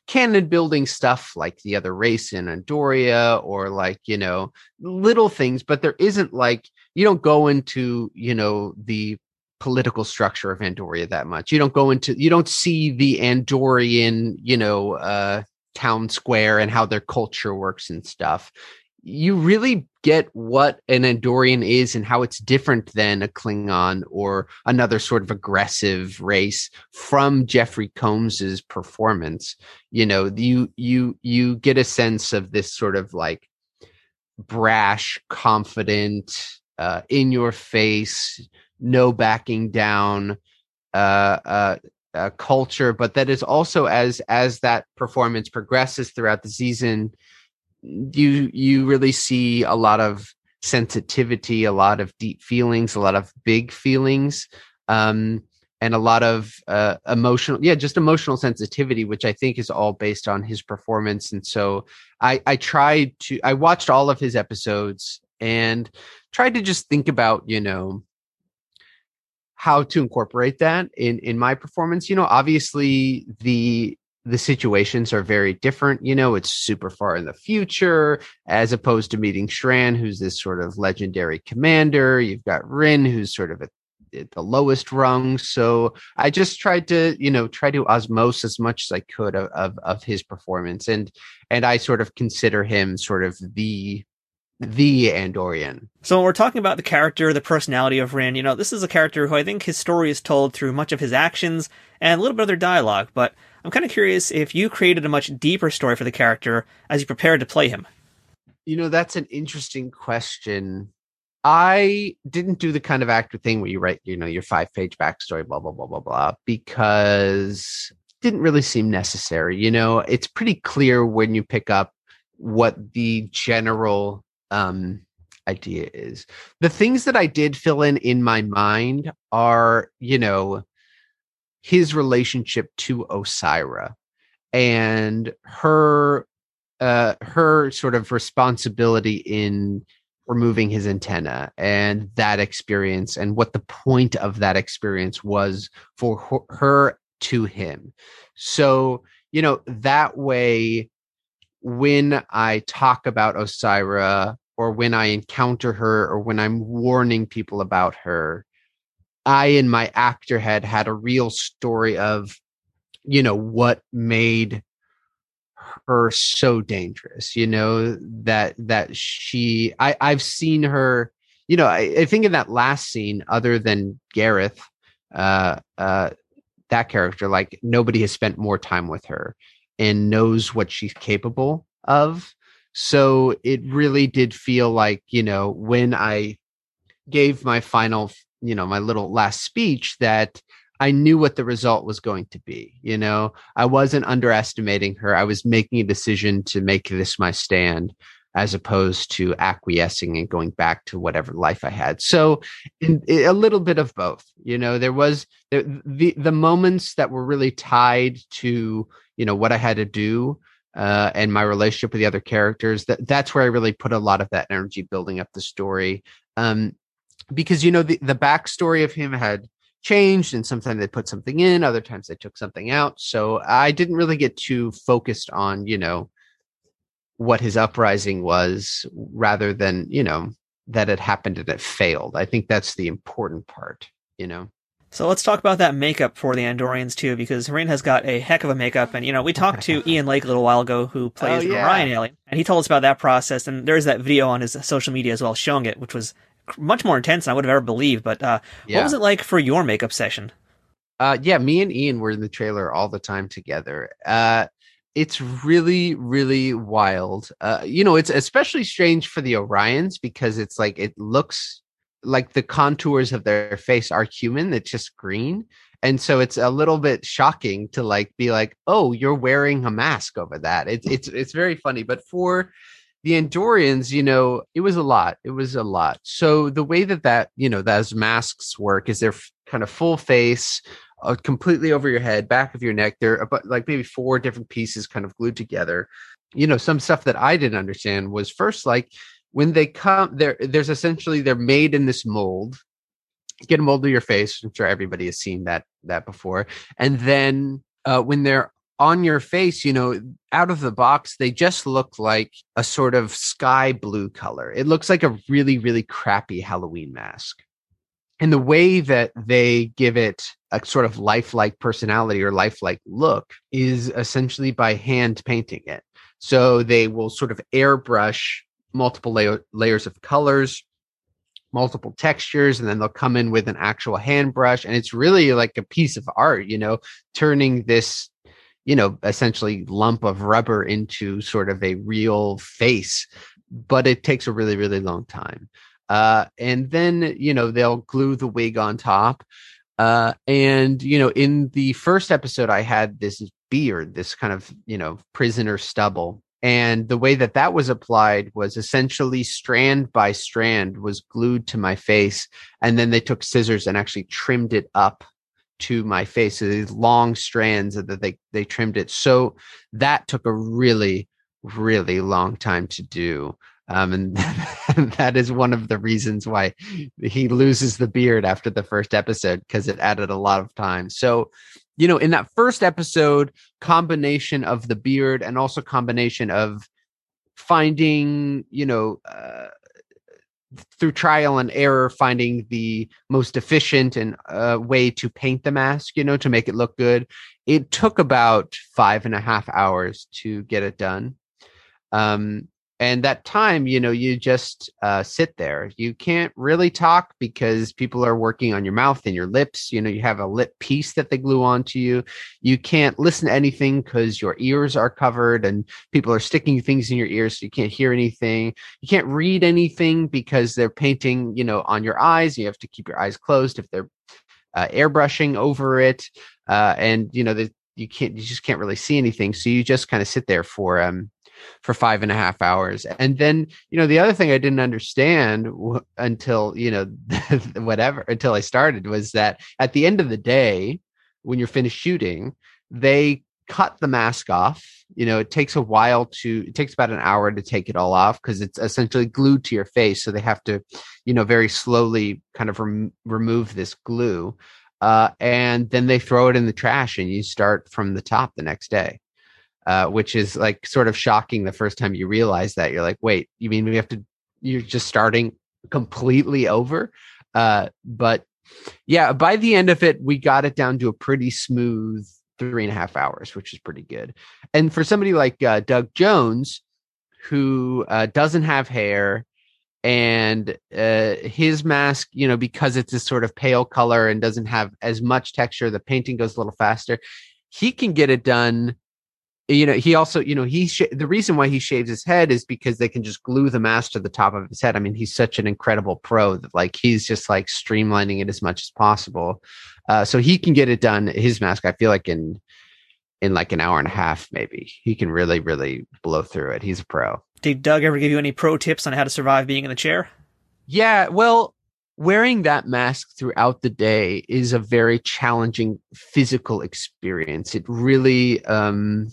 canon building stuff like the other race in Andoria or like, you know, little things, but there isn't like, you don't go into, you know, the political structure of Andoria that much. You don't go into you don't see the Andorian, you know, uh town square and how their culture works and stuff. You really get what an Andorian is and how it's different than a Klingon or another sort of aggressive race from Jeffrey Combs's performance. You know, you you you get a sense of this sort of like brash, confident, uh, in your face, no backing down uh, uh, uh, culture, but that is also as as that performance progresses throughout the season, you you really see a lot of sensitivity, a lot of deep feelings, a lot of big feelings, um, and a lot of uh, emotional, yeah, just emotional sensitivity, which I think is all based on his performance. And so I I tried to I watched all of his episodes and tried to just think about you know how to incorporate that in in my performance. You know obviously the the situations are very different you know it's super far in the future as opposed to meeting Shran who's this sort of legendary commander. You've got Ryn who's sort of at, at the lowest rung. So I just tried to you know try to osmose as much as I could of, of of his performance. And and I sort of consider him sort of the the Andorian. So when we're talking about the character, the personality of Ryn, you know, this is a character who I think his story is told through much of his actions and a little bit of their dialogue, but I'm kind of curious if you created a much deeper story for the character as you prepared to play him. You know, that's an interesting question. I didn't do the kind of actor thing where you write, you know, your five page backstory, blah, blah, blah, blah, blah, because it didn't really seem necessary. You know, it's pretty clear when you pick up what the general um, idea is. The things that I did fill in in my mind are, you know, his relationship to Osyraa and her uh her sort of responsibility in removing his antenna and that experience and what the point of that experience was for her to him. So, you know, that way when I talk about Osyraa or when I encounter her or when I'm warning people about her, I in my actor head had a real story of, you know, what made her so dangerous, you know, that that she I, I've seen her, you know, I, I think in that last scene, other than Gareth, uh uh that character, like nobody has spent more time with her and knows what she's capable of. So it really did feel like, you know, when I gave my final, you know, my little last speech that I knew what the result was going to be. You know, I wasn't underestimating her. I was making a decision to make this my stand as opposed to acquiescing and going back to whatever life I had. So, in, in, a little bit of both. You know, there was the, the the moments that were really tied to you know what I had to do uh, and my relationship with the other characters. That that's where I really put a lot of that energy building up the story. Um, because you know the the backstory of him had changed and sometimes they put something in other times they took something out so i didn't really get too focused on you know what his uprising was rather than you know that it happened and it failed i think that's the important part you know so let's talk about that makeup for the Andorians too, because Ryn has got a heck of a makeup. And, you know, we talked to Ian Lake a little while ago, who plays oh, yeah. Orion Alien, and he told us about that process. And there's that video on his social media as well showing it, which was much more intense than I would have ever believed. But uh, yeah. what was it like for your makeup session? Uh, yeah, me and Ian were in the trailer all the time together. Uh, it's really, really wild. Uh, you know, it's especially strange for the Orions because it's like it looks like the contours of their face are human. It's just green. And so it's a little bit shocking to like be like, oh, you're wearing a mask over that. It's it's it's very funny. But for the Andorians, you know, it was a lot. It was a lot. So the way that that, you know, those masks work is they're kind of full face, uh, completely over your head, back of your neck. They're about like maybe four different pieces kind of glued together. You know, some stuff that I didn't understand was first like when they come there, there's essentially they're made in this mold. Get a mold of your face. I'm sure everybody has seen that that before. And then uh, when they're on your face, you know, out of the box, they just look like a sort of sky blue color. It looks like a really, really crappy Halloween mask. And the way that they give it a sort of lifelike personality or lifelike look is essentially by hand painting it. So they will sort of airbrush multiple layer, layers of colors, multiple textures, and then they'll come in with an actual hand brush. And it's really like a piece of art, you know, turning this you know, essentially lump of rubber into sort of a real face, but it takes a really, really long time. Uh, and then, you know, they'll glue the wig on top. Uh, and, you know, in the first episode, I had this beard, this kind of, you know, prisoner stubble. And the way that that was applied was essentially strand by strand was glued to my face. And then they took scissors and actually trimmed it up to my face. So these long strands that they they trimmed it. So that took a really really long time to do. Um, and that is one of the reasons why he loses the beard after the first episode because it added a lot of time. So, you know, in that first episode, combination of the beard and also combination of finding, you know, uh, through trial and error finding the most efficient and uh, way to paint the mask you know to make it look good it took about five and a half hours to get it done um, and that time you know you just uh, sit there. You can't really talk because people are working on your mouth and your lips you know you have a lip piece that they glue onto you. You can't listen to anything because your ears are covered and people are sticking things in your ears so you can't hear anything. You can't read anything because they're painting you know on your eyes. You have to keep your eyes closed if they're uh, airbrushing over it uh, and you know the, you can't you just can't really see anything. So you just kind of sit there for um for five and a half hours. And then, you know, the other thing I didn't understand w- until, you know, whatever, until I started was that at the end of the day, when you're finished shooting, they cut the mask off. You know, it takes a while to, it takes about an hour to take it all off because it's essentially glued to your face. So they have to, you know, very slowly kind of rem- remove this glue. Uh, and then they throw it in the trash and you start from the top the next day uh, which is like sort of shocking the first time you realize that you're like, wait, you mean we have to? You're just starting completely over. Uh, but yeah, by the end of it, we got it down to a pretty smooth three and a half hours, which is pretty good. And for somebody like uh, Doug Jones, who uh, doesn't have hair and uh, his mask, you know, because it's this sort of pale color and doesn't have as much texture, the painting goes a little faster. He can get it done you know he also you know he sh- the reason why he shaves his head is because they can just glue the mask to the top of his head. I mean he's such an incredible pro that like he's just like streamlining it as much as possible. Uh, so he can get it done his mask i feel like in in like an hour and a half maybe. He can really really blow through it. He's a pro. Did doug ever give you any pro tips on how to survive being in the chair? Yeah well wearing that mask throughout the day is a very challenging physical experience. It really um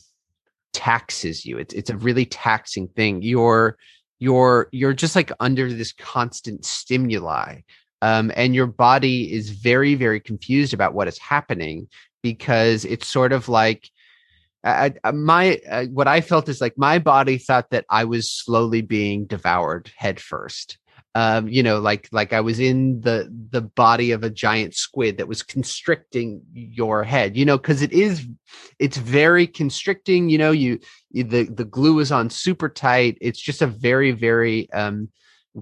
taxes you. It's it's a really taxing thing. You're you're you're just like under this constant stimuli. Um, and your body is very very confused about what is happening because it's sort of like I, I, my uh, what I felt is like my body thought that I was slowly being devoured head first um, you know, like like I was in the the body of a giant squid that was constricting your head, you know, because it is it's very constricting. You know, you, the the glue is on super tight. It's just a very very um,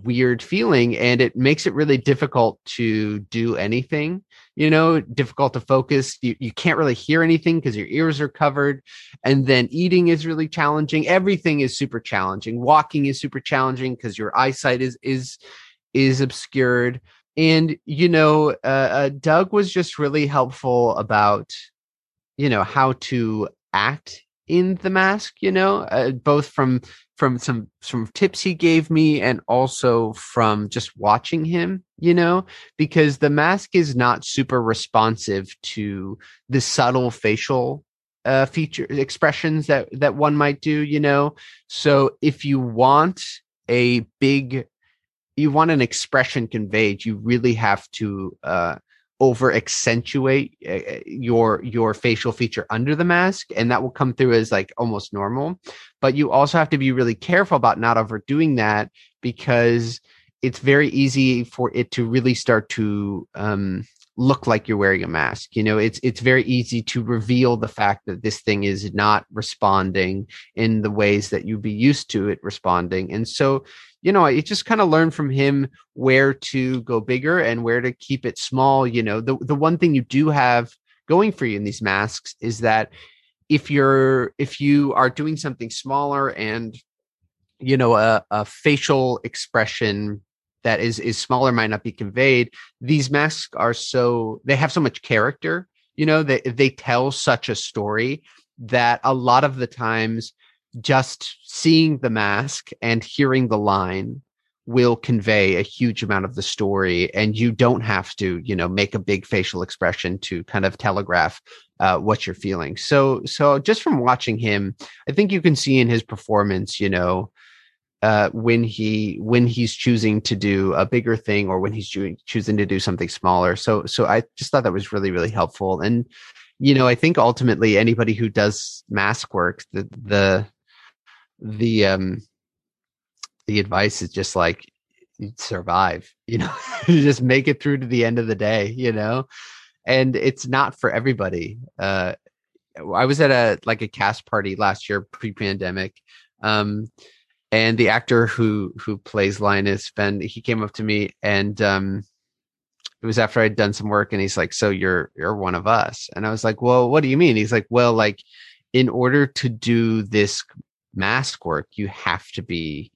weird feeling, and it makes it really difficult to do anything you know, difficult to focus. You, you can't really hear anything because your ears are covered. And then eating is really challenging. Everything is super challenging. Walking is super challenging because your eyesight is is is obscured. And you know, uh, uh, Doug was just really helpful about, you know, how to act in the mask. You know, uh, both from from some some tips he gave me and also from just watching him you know because the mask is not super responsive to the subtle facial uh feature expressions that that one might do you know? So if you want a big you want an expression conveyed you really have to uh over accentuate uh, your your facial feature under the mask and that will come through as like almost normal. But you also have to be really careful about not overdoing that because it's very easy for it to really start to um, look like you're wearing a mask. You know it's it's very easy to reveal the fact that this thing is not responding in the ways that you'd be used to it responding. And so you know, I just kind of learned from him where to go bigger and where to keep it small. You know, the the one thing you do have going for you in these masks is that if you're if you are doing something smaller and you know a, a facial expression that is is smaller might not be conveyed these masks are so they have so much character you know they they tell such a story that a lot of the times just seeing the mask and hearing the line will convey a huge amount of the story and you don't have to you know make a big facial expression to kind of telegraph uh, what you're feeling. So so just from watching him i think you can see in his performance you know uh, when he when he's choosing to do a bigger thing or when he's doing, choosing to do something smaller. So so i just thought that was really really helpful. And you know i think ultimately anybody who does mask work the the the um the advice is just like survive you know just make it through to the end of the day you know? And it's not for everybody uh i was at a like a cast party last year pre-pandemic um and the actor who who plays linus ben he came up to me and um it was after i'd done some work and he's like so you're you're one of us. And i was like well what do you mean? He's like well like in order to do this mask work, you have to be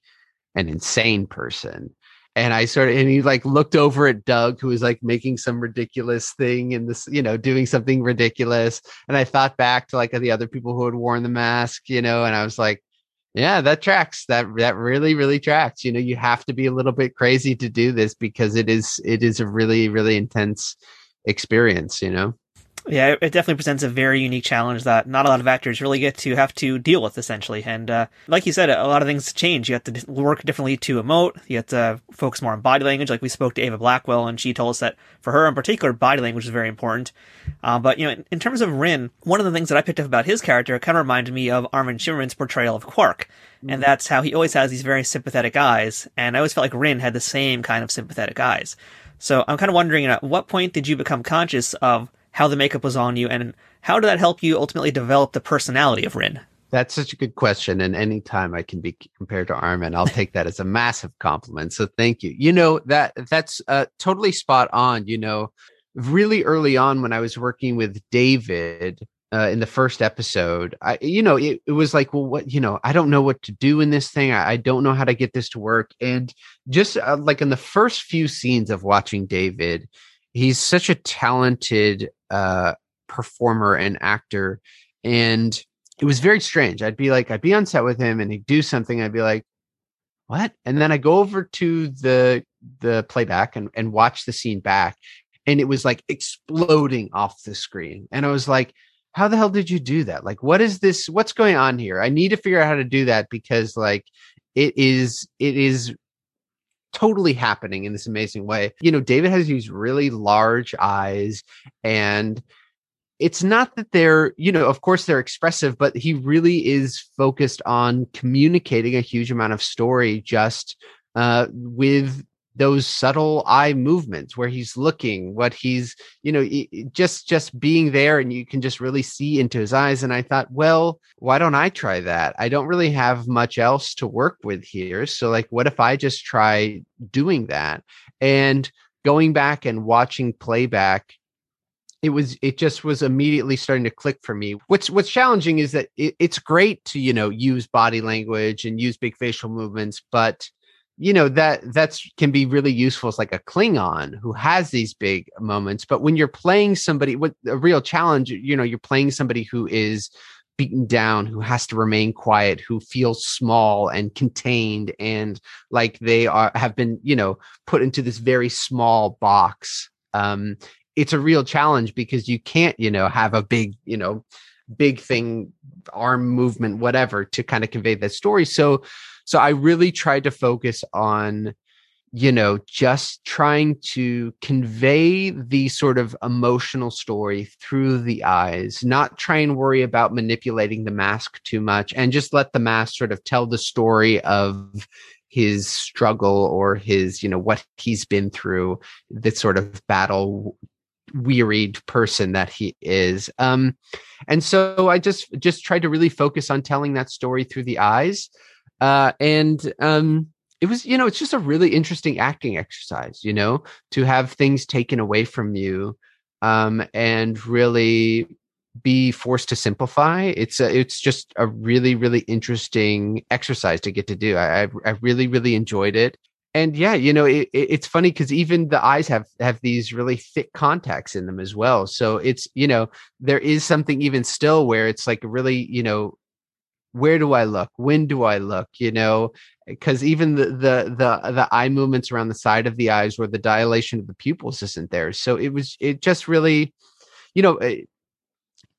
an insane person. And I sort of, and he like looked over at Doug, who was like making some ridiculous thing and this, you know, doing something ridiculous. And I thought back to like the other people who had worn the mask, you know, and I was like, yeah, that tracks. That that really, really tracks. You know, you have to be a little bit crazy to do this because it is it is a really, really intense experience, you know? Yeah, it definitely presents a very unique challenge that not a lot of actors really get to have to deal with, essentially. And uh, like you said, a lot of things change. You have to work differently to emote. You have to focus more on body language. Like we spoke to Ava Blackwell, and she told us that for her in particular, body language is very important. Uh, but you know, in, in, terms of Ryn, one of the things that I picked up about his character kind of reminded me of Armin Shimerman's portrayal of Quark, mm-hmm. and that's how he always has these very sympathetic eyes. And I always felt like Ryn had the same kind of sympathetic eyes. So I'm kind of wondering, at what point did you become conscious of how the makeup was on you, and how did that help you ultimately develop the personality of Ryn? That's such a good question. And anytime I can be compared to Armin, I'll take that as a massive compliment. So thank you. You know, that that's uh, totally spot on. You know, really early on when I was working with David, uh, in the first episode, I, you know, it, it was like, well, what, you know, I don't know what to do in this thing. I, I don't know how to get this to work. And just uh, like in the first few scenes of watching David, he's such a talented uh, performer and actor. And it was very strange. I'd be like, I'd be on set with him and he'd do something. I'd be like, what? And then I go over to the the playback and, and watch the scene back. And it was like exploding off the screen. And I was like, how the hell did you do that? Like, what is this? What's going on here? I need to figure out how to do that because like it is, it is totally happening in this amazing way. You know, David has these really large eyes and it's not that they're, you know, of course they're expressive, but he really is focused on communicating a huge amount of story just uh, with those subtle eye movements where he's looking what he's you know just just being there and you can just really see into his eyes. And i thought well why don't i try that? I don't really have much else to work with here. So like what if i just try doing that? And going back and watching playback it was it just was immediately starting to click for me. What's what's challenging is that it, it's great to you know use body language and use big facial movements but you know that that's can be really useful as like a klingon who has these big moments but when you're playing somebody with a real challenge you know you're playing somebody who is beaten down who has to remain quiet who feels small and contained and like they are have been you know put into this very small box um it's a real challenge because you can't you know have a big you know big thing arm movement whatever to kind of convey that story. So so I really tried to focus on, you know, just trying to convey the sort of emotional story through the eyes, not try and worry about manipulating the mask too much and just let the mask sort of tell the story of his struggle or his, you know, what he's been through, the sort of battle wearied person that he is. Um, and so I just just tried to really focus on telling that story through the eyes. Uh, and um, it was, you know, it's just a really interesting acting exercise, you know, to have things taken away from you um, and really be forced to simplify. It's a, it's just a really, really interesting exercise to get to do. I, I, really, really enjoyed it. And yeah, you know, it, it's funny because even the eyes have have these really thick contacts in them as well. So it's you know there is something even still where it's like really you know where do I look? When do I look? You know, because even the, the the the eye movements around the side of the eyes, where the dilation of the pupils isn't there. So it was it just really, you know, eh,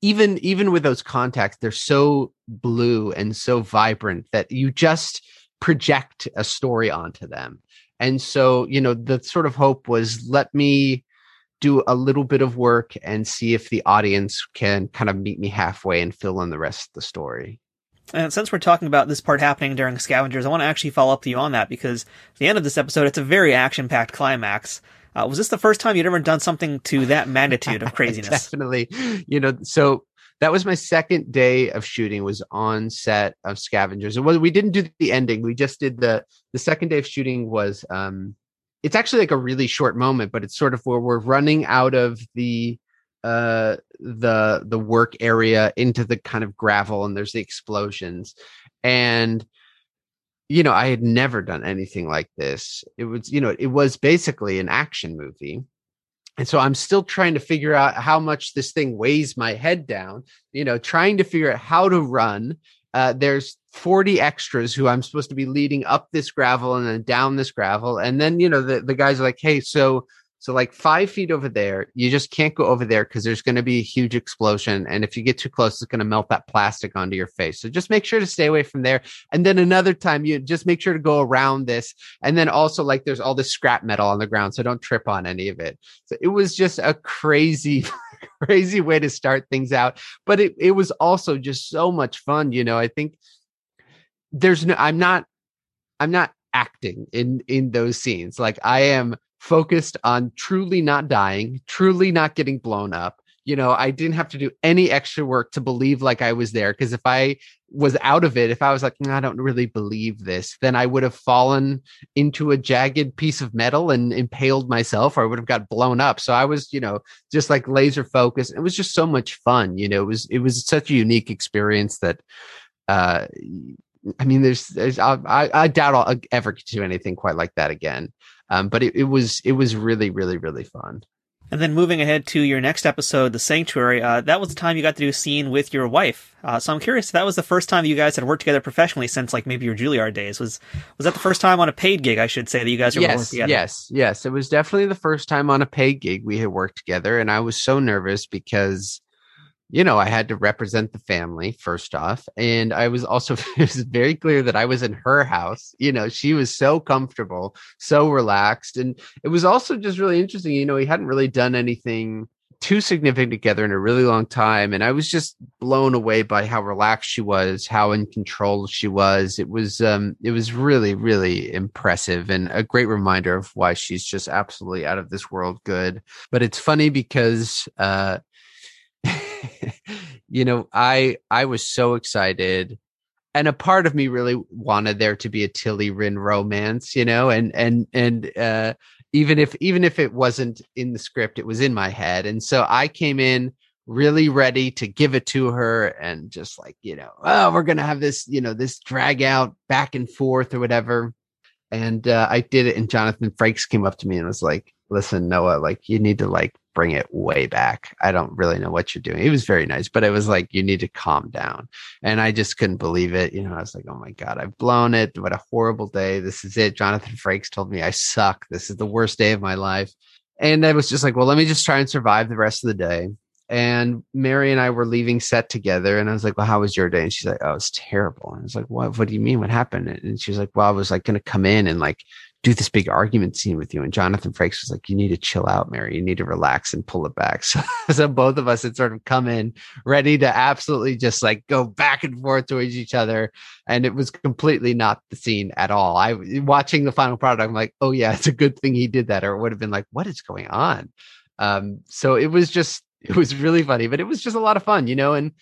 even even with those contacts, they're so blue and so vibrant that you just project a story onto them. And so, you know, the sort of hope was let me do a little bit of work and see if the audience can kind of meet me halfway and fill in the rest of the story. And since we're talking about this part happening during Scavengers, I want to actually follow up to you on that because at the end of this episode, it's a very action packed climax. Uh, was this the first time you'd ever done something to that magnitude of craziness? Definitely. You know, so that was my second day of shooting was on set of Scavengers. And we didn't do the ending. We just did the, the second day of shooting was, um, it's actually like a really short moment, but it's sort of where we're running out of the, uh the the work area into the kind of gravel and there's the explosions. And you know i had never done anything like this. It was you know it was basically an action movie. And so i'm still trying to figure out how much this thing weighs my head down you know trying to figure out how to run. Uh, there's 40 extras who i'm supposed to be leading up this gravel and then down this gravel. And then you know the, the guys are like hey so so like five feet over there, you just can't go over there because there's going to be a huge explosion. And if you get too close, it's going to melt that plastic onto your face. So just make sure to stay away from there. And then another time, you just make sure to go around this. And then also like there's all this scrap metal on the ground. So don't trip on any of it. So it was just a crazy, crazy way to start things out. But it, it was also just so much fun. You know, I think there's no, I'm not, I'm not acting in, in those scenes. Like I am focused on truly not dying, truly not getting blown up, you know, I didn't have to do any extra work to believe like I was there. Cause if I was out of it, if I was like, I don't really believe this, then I would have fallen into a jagged piece of metal and impaled myself or I would have got blown up. So I was, you know, just like laser focused. It was just so much fun. You know, it was, it was such a unique experience that, uh, I mean, there's, there's, I, I doubt I'll ever do anything quite like that again. Um, but it, it was, it was really, really, really fun. And then moving ahead to your next episode, The Sanctuary, uh, that was the time you got to do a scene with your wife. Uh, so I'm curious if that was the first time you guys had worked together professionally since like maybe your Juilliard days. Was was that the first time on a paid gig, I should say, that you guys were yes, working together? Yes, yes. It was definitely the first time on a paid gig we had worked together. And I was so nervous because you know, I had to represent the family first off. And I was also, it was very clear that I was in her house. You know, she was so comfortable, so relaxed. And it was also just really interesting. You know, we hadn't really done anything too significant together in a really long time. And I was just blown away by how relaxed she was, how in control she was. It was, um, it was really, really impressive and a great reminder of why she's just absolutely out of this world good. But it's funny because, uh, you know, I I was so excited and a part of me really wanted there to be a Tilly Ryn romance, you know, and and and uh even if even if it wasn't in the script, it was in my head. And so I came in really ready to give it to her and just like, you know, oh, we're gonna have this, you know, this drag out back and forth or whatever. And uh, I did it, and Jonathan Frakes came up to me and was like, "Listen, Noah, like you need to like bring it way back. I don't really know what you're doing. It was very nice, but it was like, you need to calm down. And I just couldn't believe it. You know, I was like, oh my God, I've blown it. What a horrible day. This is it. Jonathan Frakes told me I suck. This is the worst day of my life. And I was just like, well, let me just try and survive the rest of the day. And Mary and I were leaving set together. And I was like, well, how was your day? And she's like, oh, it's terrible. And I was like, what, what do you mean? What happened? And she's like, well, I was like going to come in and like do this big argument scene with you. And Jonathan Frakes was like, you need to chill out, Mary. You need to relax and pull it back. So, so both of us had sort of come in ready to absolutely just like go back and forth towards each other. And it was completely not the scene at all. I watching the final product, I'm like, oh yeah, it's a good thing he did that. Or it would have been like, what is going on? Um, so it was just, it was really funny, but it was just a lot of fun, you know, and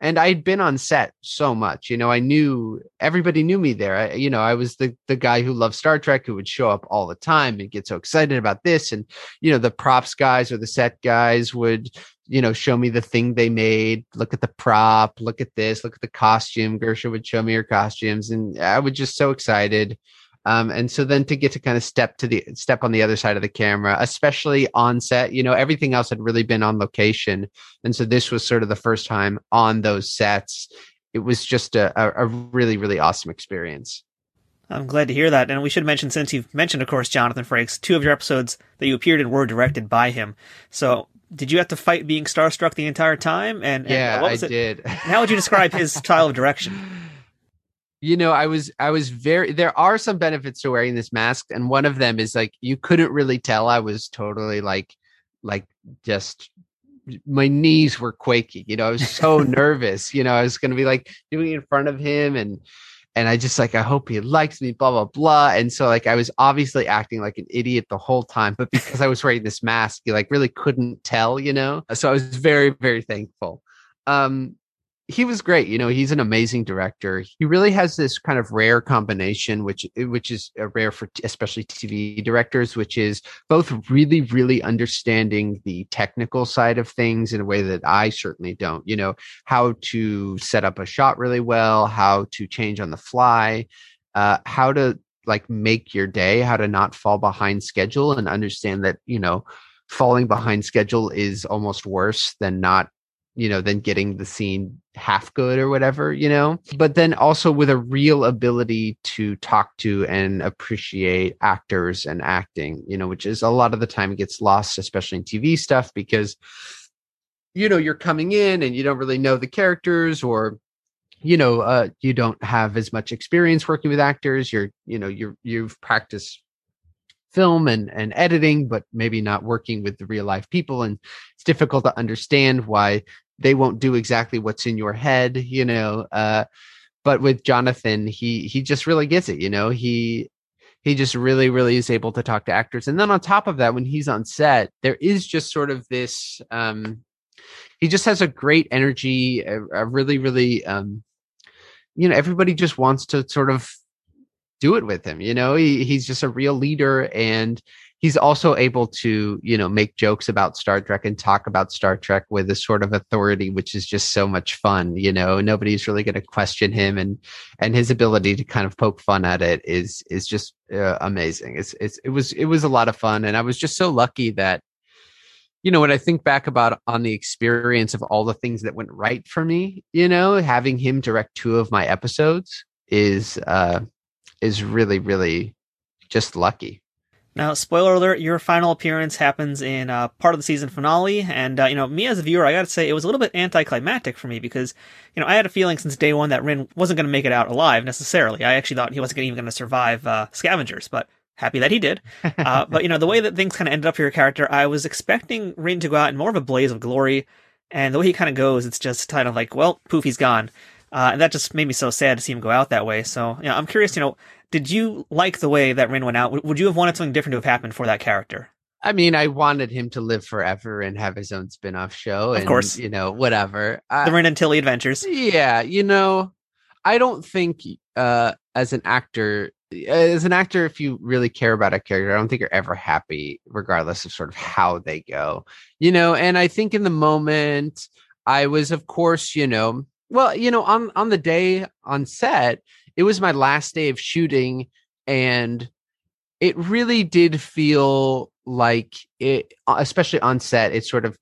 and I'd been on set so much, you know, I knew everybody knew me there. I, you know, I was the the guy who loved Star Trek who would show up all the time and get so excited about this. And, you know, the props guys or the set guys would, you know, show me the thing they made. Look at the prop, look at this, look at the costume. Gersha would show me her costumes. And I was just so excited. Um, and so then to get to kind of step to the step on the other side of the camera, especially on set, you know, everything else had really been on location. And so this was sort of the first time on those sets. It was just a, a, really, really awesome experience. I'm glad to hear that. And we should mention, since you've mentioned, of course, Jonathan Frakes, two of your episodes that you appeared in were directed by him. So did you have to fight being starstruck the entire time? And, and yeah, what was I it? did. How would you describe his style of direction? You know i was i was very there are some benefits to wearing this mask and one of them is like you couldn't really tell i was totally like like just my knees were quaking you know i was so nervous you know i was going to be like doing it in front of him and and i just like i hope he likes me blah blah blah and so like i was obviously acting like an idiot the whole time but because i was wearing this mask you like really couldn't tell you know? So i was very very thankful. Um he was great. You know, he's an amazing director. He really has this kind of rare combination, which which is rare for especially TV directors, which is both really, really understanding the technical side of things in a way that I certainly don't. You know, how to set up a shot really well, how to change on the fly, uh, how to like make your day, how to not fall behind schedule, and understand that you know falling behind schedule is almost worse than not you know, than getting the scene half good or whatever, you know, but then also with a real ability to talk to and appreciate actors and acting, you know, which is a lot of the time gets lost, especially in TV stuff, because, you know, you're coming in and you don't really know the characters or, you know, uh, you don't have as much experience working with actors. You're, you know, you're, you've practiced film and, and editing, but maybe not working with the real life people. And it's difficult to understand why they won't do exactly what's in your head, you know. Uh, but with Jonathan, he he just really gets it, you know. He he just really really is able to talk to actors, and then on top of that, when he's on set, there is just sort of this um, he just has a great energy, a, a really, really, um, you know, everybody just wants to sort of do it with him. You know, he, he's just a real leader and he's also able to, you know, make jokes about Star Trek and talk about Star Trek with a sort of authority, which is just so much fun. You know, nobody's really going to question him and, and his ability to kind of poke fun at it is, is just uh, amazing. It's, it's, it was, it was a lot of fun. And I was just so lucky that, you know, when I think back about on the experience of all the things that went right for me, you know, having him direct two of my episodes is, uh, is really, really just lucky. Now, spoiler alert, your final appearance happens in uh, part of the season finale, and, uh, you know, me as a viewer, I gotta say, it was a little bit anticlimactic for me because, you know, I had a feeling since day one that Ryn wasn't gonna make it out alive necessarily. I actually thought he wasn't even gonna survive uh, scavengers, but happy that he did. Uh, but, you know, the way that things kind of ended up for your character, I was expecting Ryn to go out in more of a blaze of glory, and the way he kind of goes, it's just kind of like, well, poof, he's gone. Uh, and that just made me so sad to see him go out that way. So, you know, I'm curious, you know, did you like the way that Ryn went out? Would you have wanted something different to have happened for that character? I mean, I wanted him to live forever and have his own spin-off show. Of course. you know, whatever. The Ryn and Tilly adventures. Yeah, you know, I don't think uh as an actor as an actor if you really care about a character, I don't think you're ever happy regardless of sort of how they go. You know, and I think in the moment I was of course, you know, well, you know, on on the day on set, it was my last day of shooting and it really did feel like it uh, especially on set it sort of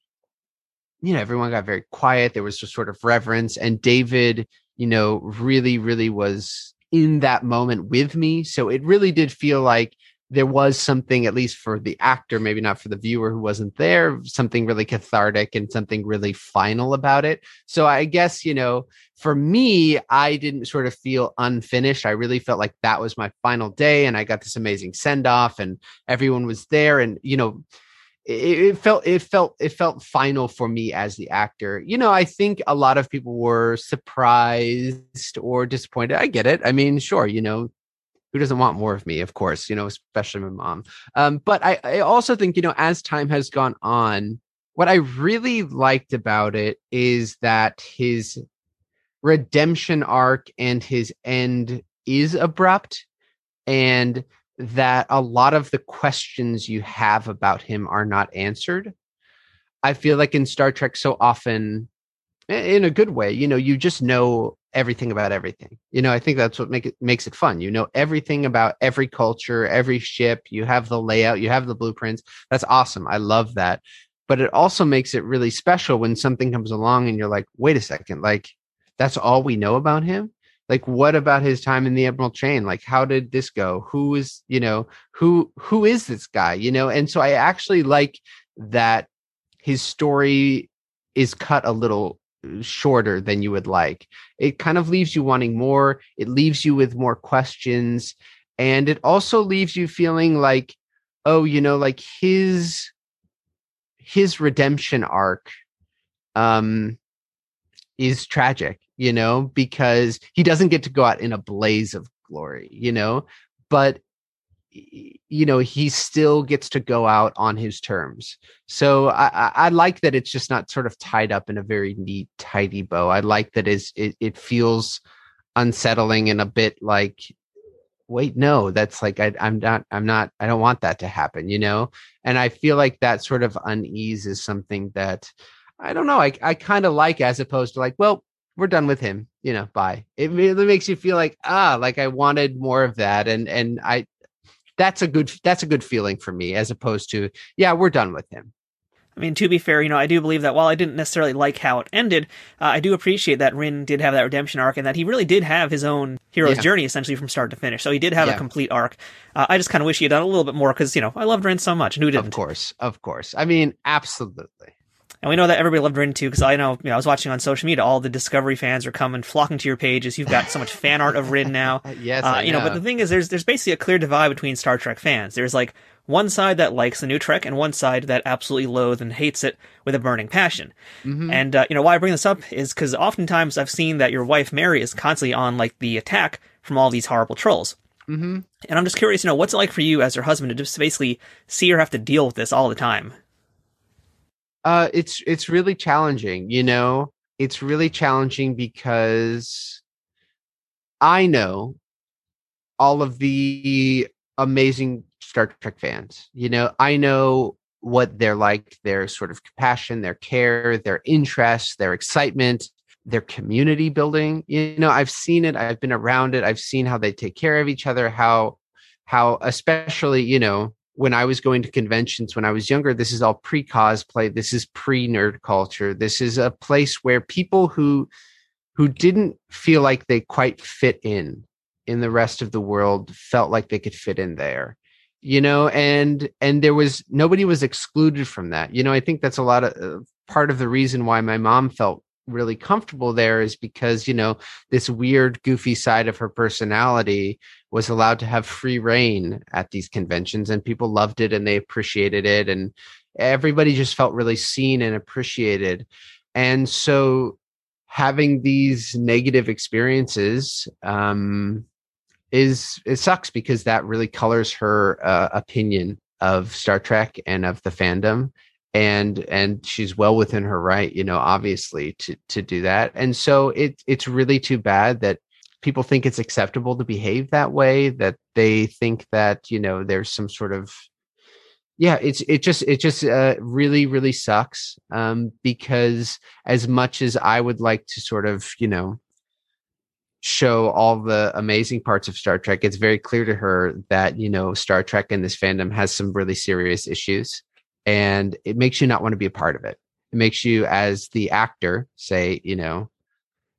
you know everyone got very quiet there was just sort of reverence and david you know really really was in that moment with me so it really did feel like there was something at least for the actor maybe not for the viewer who wasn't there something really cathartic and something really final about it. So i guess you know for me i didn't sort of feel unfinished. I really felt like that was my final day and i got this amazing send off and everyone was there and you know it, it felt it felt it felt final for me as the actor. You know i think a lot of people were surprised or disappointed. I get it. I mean sure you know who doesn't want more of me of course you know especially my mom. Um, but I, I also think you know as time has gone on what i really liked about it is that his redemption arc and his end is abrupt and that a lot of the questions you have about him are not answered. I feel like in star trek so often in a good way you know you just know everything about everything. You know, I think that's what make it makes it fun. You know everything about every culture, every ship. You have the layout, you have the blueprints. That's awesome. I love that. But it also makes it really special when something comes along and you're like, wait a second, like that's all we know about him. Like, what about his time in the Emerald Chain? Like, how did this go? Who is, you know, who who is this guy? You know, and so I actually like that his story is cut a little shorter than you would like. It kind of leaves you wanting more. It leaves you with more questions. And it also leaves you feeling like, oh, you know, like his his redemption arc um is tragic, you know, because he doesn't get to go out in a blaze of glory, you know, but you know he still gets to go out on his terms. So I, I like that it's just not sort of tied up in a very neat tidy bow. I like that is it, it feels unsettling and a bit like wait no that's like I, i'm not i'm not i don't want that to happen you know? And i feel like that sort of unease is something that i don't know i, I kind of like as opposed to like well we're done with him you know bye. It really makes you feel like ah like i wanted more of that and and i that's a good that's a good feeling for me as opposed to yeah we're done with him I mean, to be fair, you know, I do believe that while I didn't necessarily like how it ended, uh, I do appreciate that Ryn did have that redemption arc and that he really did have his own hero's yeah. journey essentially from start to finish. So he did have yeah. a complete arc. Uh, I just kind of wish he had done a little bit more because, you know, I loved Ryn so much and who didn't? Of course. Of course. I mean, absolutely. And we know that everybody loved Ryn too, because I know, you know, I was watching on social media, all the Discovery fans are coming, flocking to your pages. You've got so much fan art of Ryn now. yes, uh, you know. But the thing is, there's there's basically a clear divide between Star Trek fans. There's like one side that likes the new Trek, and one side that absolutely loathes and hates it with a burning passion. Mm-hmm. And uh, you know why I bring this up is because oftentimes I've seen that your wife Mary is constantly on like the attack from all these horrible trolls. Mm-hmm. And I'm just curious, you know, what's it like for you as her husband to just basically see her have to deal with this all the time? Uh, it's it's really challenging. You know, it's really challenging because I know all of the amazing Star Trek fans. You know, I know what they're like, their sort of compassion, their care, their interest, their excitement, their community building. You know, I've seen it, I've been around it, I've seen how they take care of each other, how how especially, you know, when I was going to conventions when I was younger, this is all pre cosplay. This is pre nerd culture. This is a place where people who who didn't feel like they quite fit in in the rest of the world felt like they could fit in there you know and and there was nobody was excluded from that you know i think that's a lot of uh, part of the reason why my mom felt really comfortable there is because you know this weird goofy side of her personality was allowed to have free reign at these conventions and people loved it and they appreciated it and everybody just felt really seen and appreciated. And so having these negative experiences um is it sucks because that really colors her uh, opinion of Star Trek and of the fandom and and she's well within her right you know obviously to to do that and so it it's really too bad that people think it's acceptable to behave that way that they think that you know there's some sort of yeah it's it just it just uh, really really sucks um because as much as i would like to sort of you know show all the amazing parts of Star Trek, it's very clear to her that, you know, Star Trek and this fandom has some really serious issues. And it makes you not want to be a part of it. It makes you, as the actor, say, you know,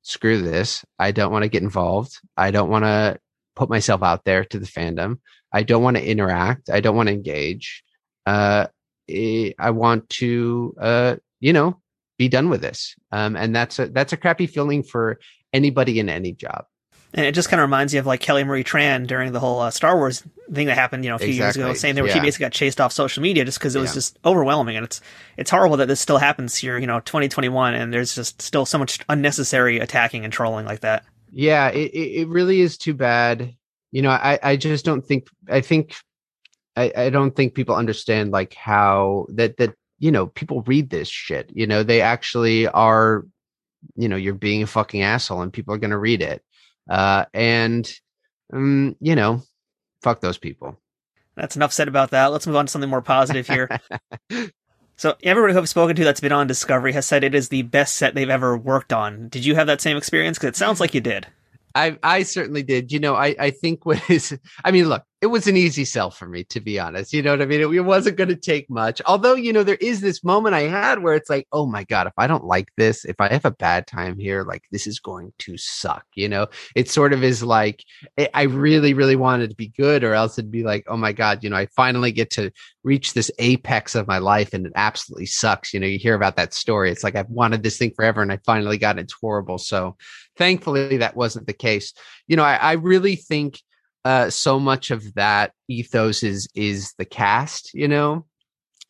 screw this. I don't want to get involved. I don't want to put myself out there to the fandom. I don't want to interact. I don't want to engage. Uh, eh, I want to, uh, you know, be done with this. Um, and that's a that's a crappy feeling for anybody in any job. And it just kind of reminds you of like Kelly Marie Tran during the whole uh, Star Wars thing that happened, you know, a few exactly. years ago, saying that yeah. she basically got chased off social media just because it was yeah. just overwhelming. And it's it's horrible that this still happens here, you know, 2021, and there's just still so much unnecessary attacking and trolling like that. Yeah, it it really is too bad. You know, I I just don't think I think I I don't think people understand like how that that you know people read this shit. You know, they actually are you know you're being a fucking asshole and people are going to read it uh and um, you know fuck those people. That's enough said about that. Let's move on to something more positive here. So everybody who i've spoken to that's been on discovery has said it is the best set they've ever worked on. Did you have that same experience? Because it sounds like you did. I I certainly did. You know, I I think what is I mean, look, it was an easy sell for me to be honest. You know what I mean? It, it wasn't going to take much. Although, you know, there is this moment I had where it's like, "Oh my god, if I don't like this, if I have a bad time here, like this is going to suck." You know, it sort of is like it, I really really wanted to be good or else it'd be like, "Oh my god, you know, I finally get to reach this apex of my life and it absolutely sucks." You know, you hear about that story. It's like I've wanted this thing forever and I finally got it. It's horrible. So, thankfully that wasn't the case you know i, I really think uh, so much of that ethos is is the cast you know?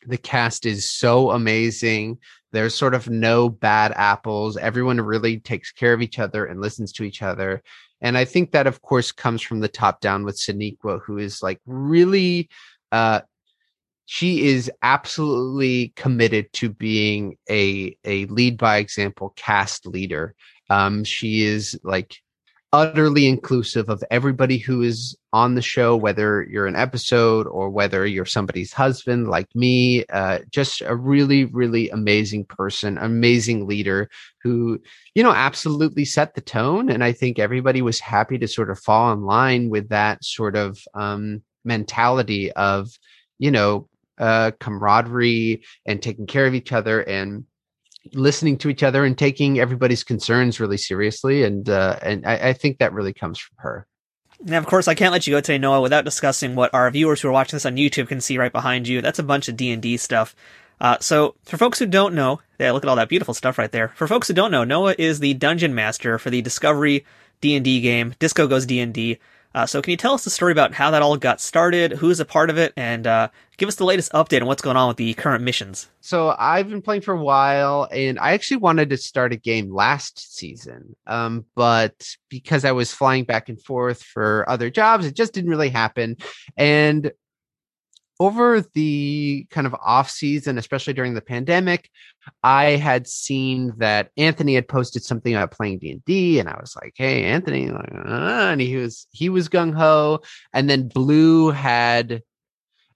The cast is so amazing. There's sort of no bad apples. Everyone really takes care of each other and listens to each other. And i think that of course comes from the top down with Sonequa, who is like really uh she is absolutely committed to being a a lead by example cast leader. Um, she is like utterly inclusive of everybody who is on the show, whether you're an episode or whether you're somebody's husband like me. Uh, just a really, really amazing person, amazing leader who, you know, absolutely set the tone. And I think everybody was happy to sort of fall in line with that sort of um, mentality of, you know, uh, camaraderie and taking care of each other and listening to each other and taking everybody's concerns really seriously. And uh, and I, I think that really comes from her. Now, of course, I can't let you go today, Noah, without discussing what our viewers who are watching this on YouTube can see right behind you. That's a bunch of D and D stuff. Uh, so, for folks who don't know, yeah, look at all that beautiful stuff right there. For folks who don't know, Noah is the dungeon master for the Discovery D and D game, Disco Goes D and D. Uh, so can you tell us the story about how that all got started, who's a part of it, and uh, give us the latest update on what's going on with the current missions? So I've been playing for a while, and I actually wanted to start a game last season, um, but because I was flying back and forth for other jobs, it just didn't really happen. And over the kind of off season, especially during the pandemic, I had seen that Anthony had posted something about playing D and D, and I was like, "Hey, Anthony," and he was he was gung ho. And then Blu had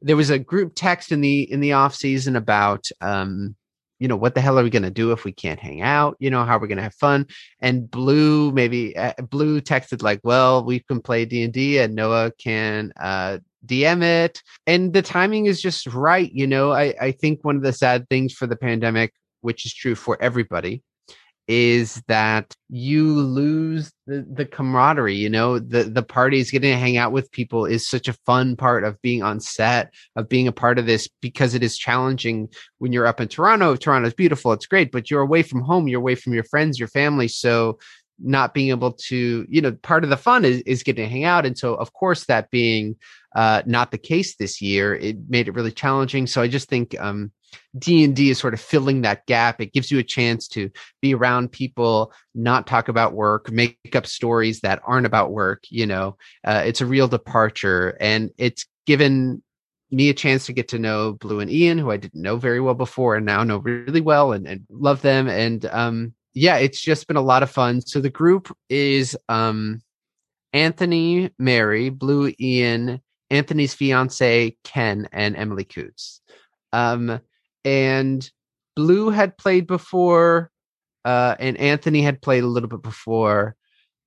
there was a group text in the in the off season about um you know what the hell are we going to do if we can't hang out you know how are we going to have fun and blu maybe uh, blu texted like well we can play d&d and noah can uh DM it. And the timing is just right. You know, I, I think one of the sad things for the pandemic, which is true for everybody, is that you lose the, the camaraderie you know the the parties getting to hang out with people is such a fun part of being on set of being a part of this because it is challenging when you're up in toronto toronto's beautiful it's great but you're away from home you're away from your friends your family so not being able to you know part of the fun is, is getting to hang out and so of course that being uh, not the case this year. It made it really challenging. So I just think um, D and D is sort of filling that gap. It gives you a chance to be around people, not talk about work, make up stories that aren't about work. You know, uh, it's a real departure, and it's given me a chance to get to know Blu and Ian, who I didn't know very well before, and now know really well and, and love them. And um, yeah, it's just been a lot of fun. So the group is um, Anthony, Mary, Blu, Ian, Anthony's fiance Ken and Emily Coutts. Um, and Blu had played before, uh, and Anthony had played a little bit before.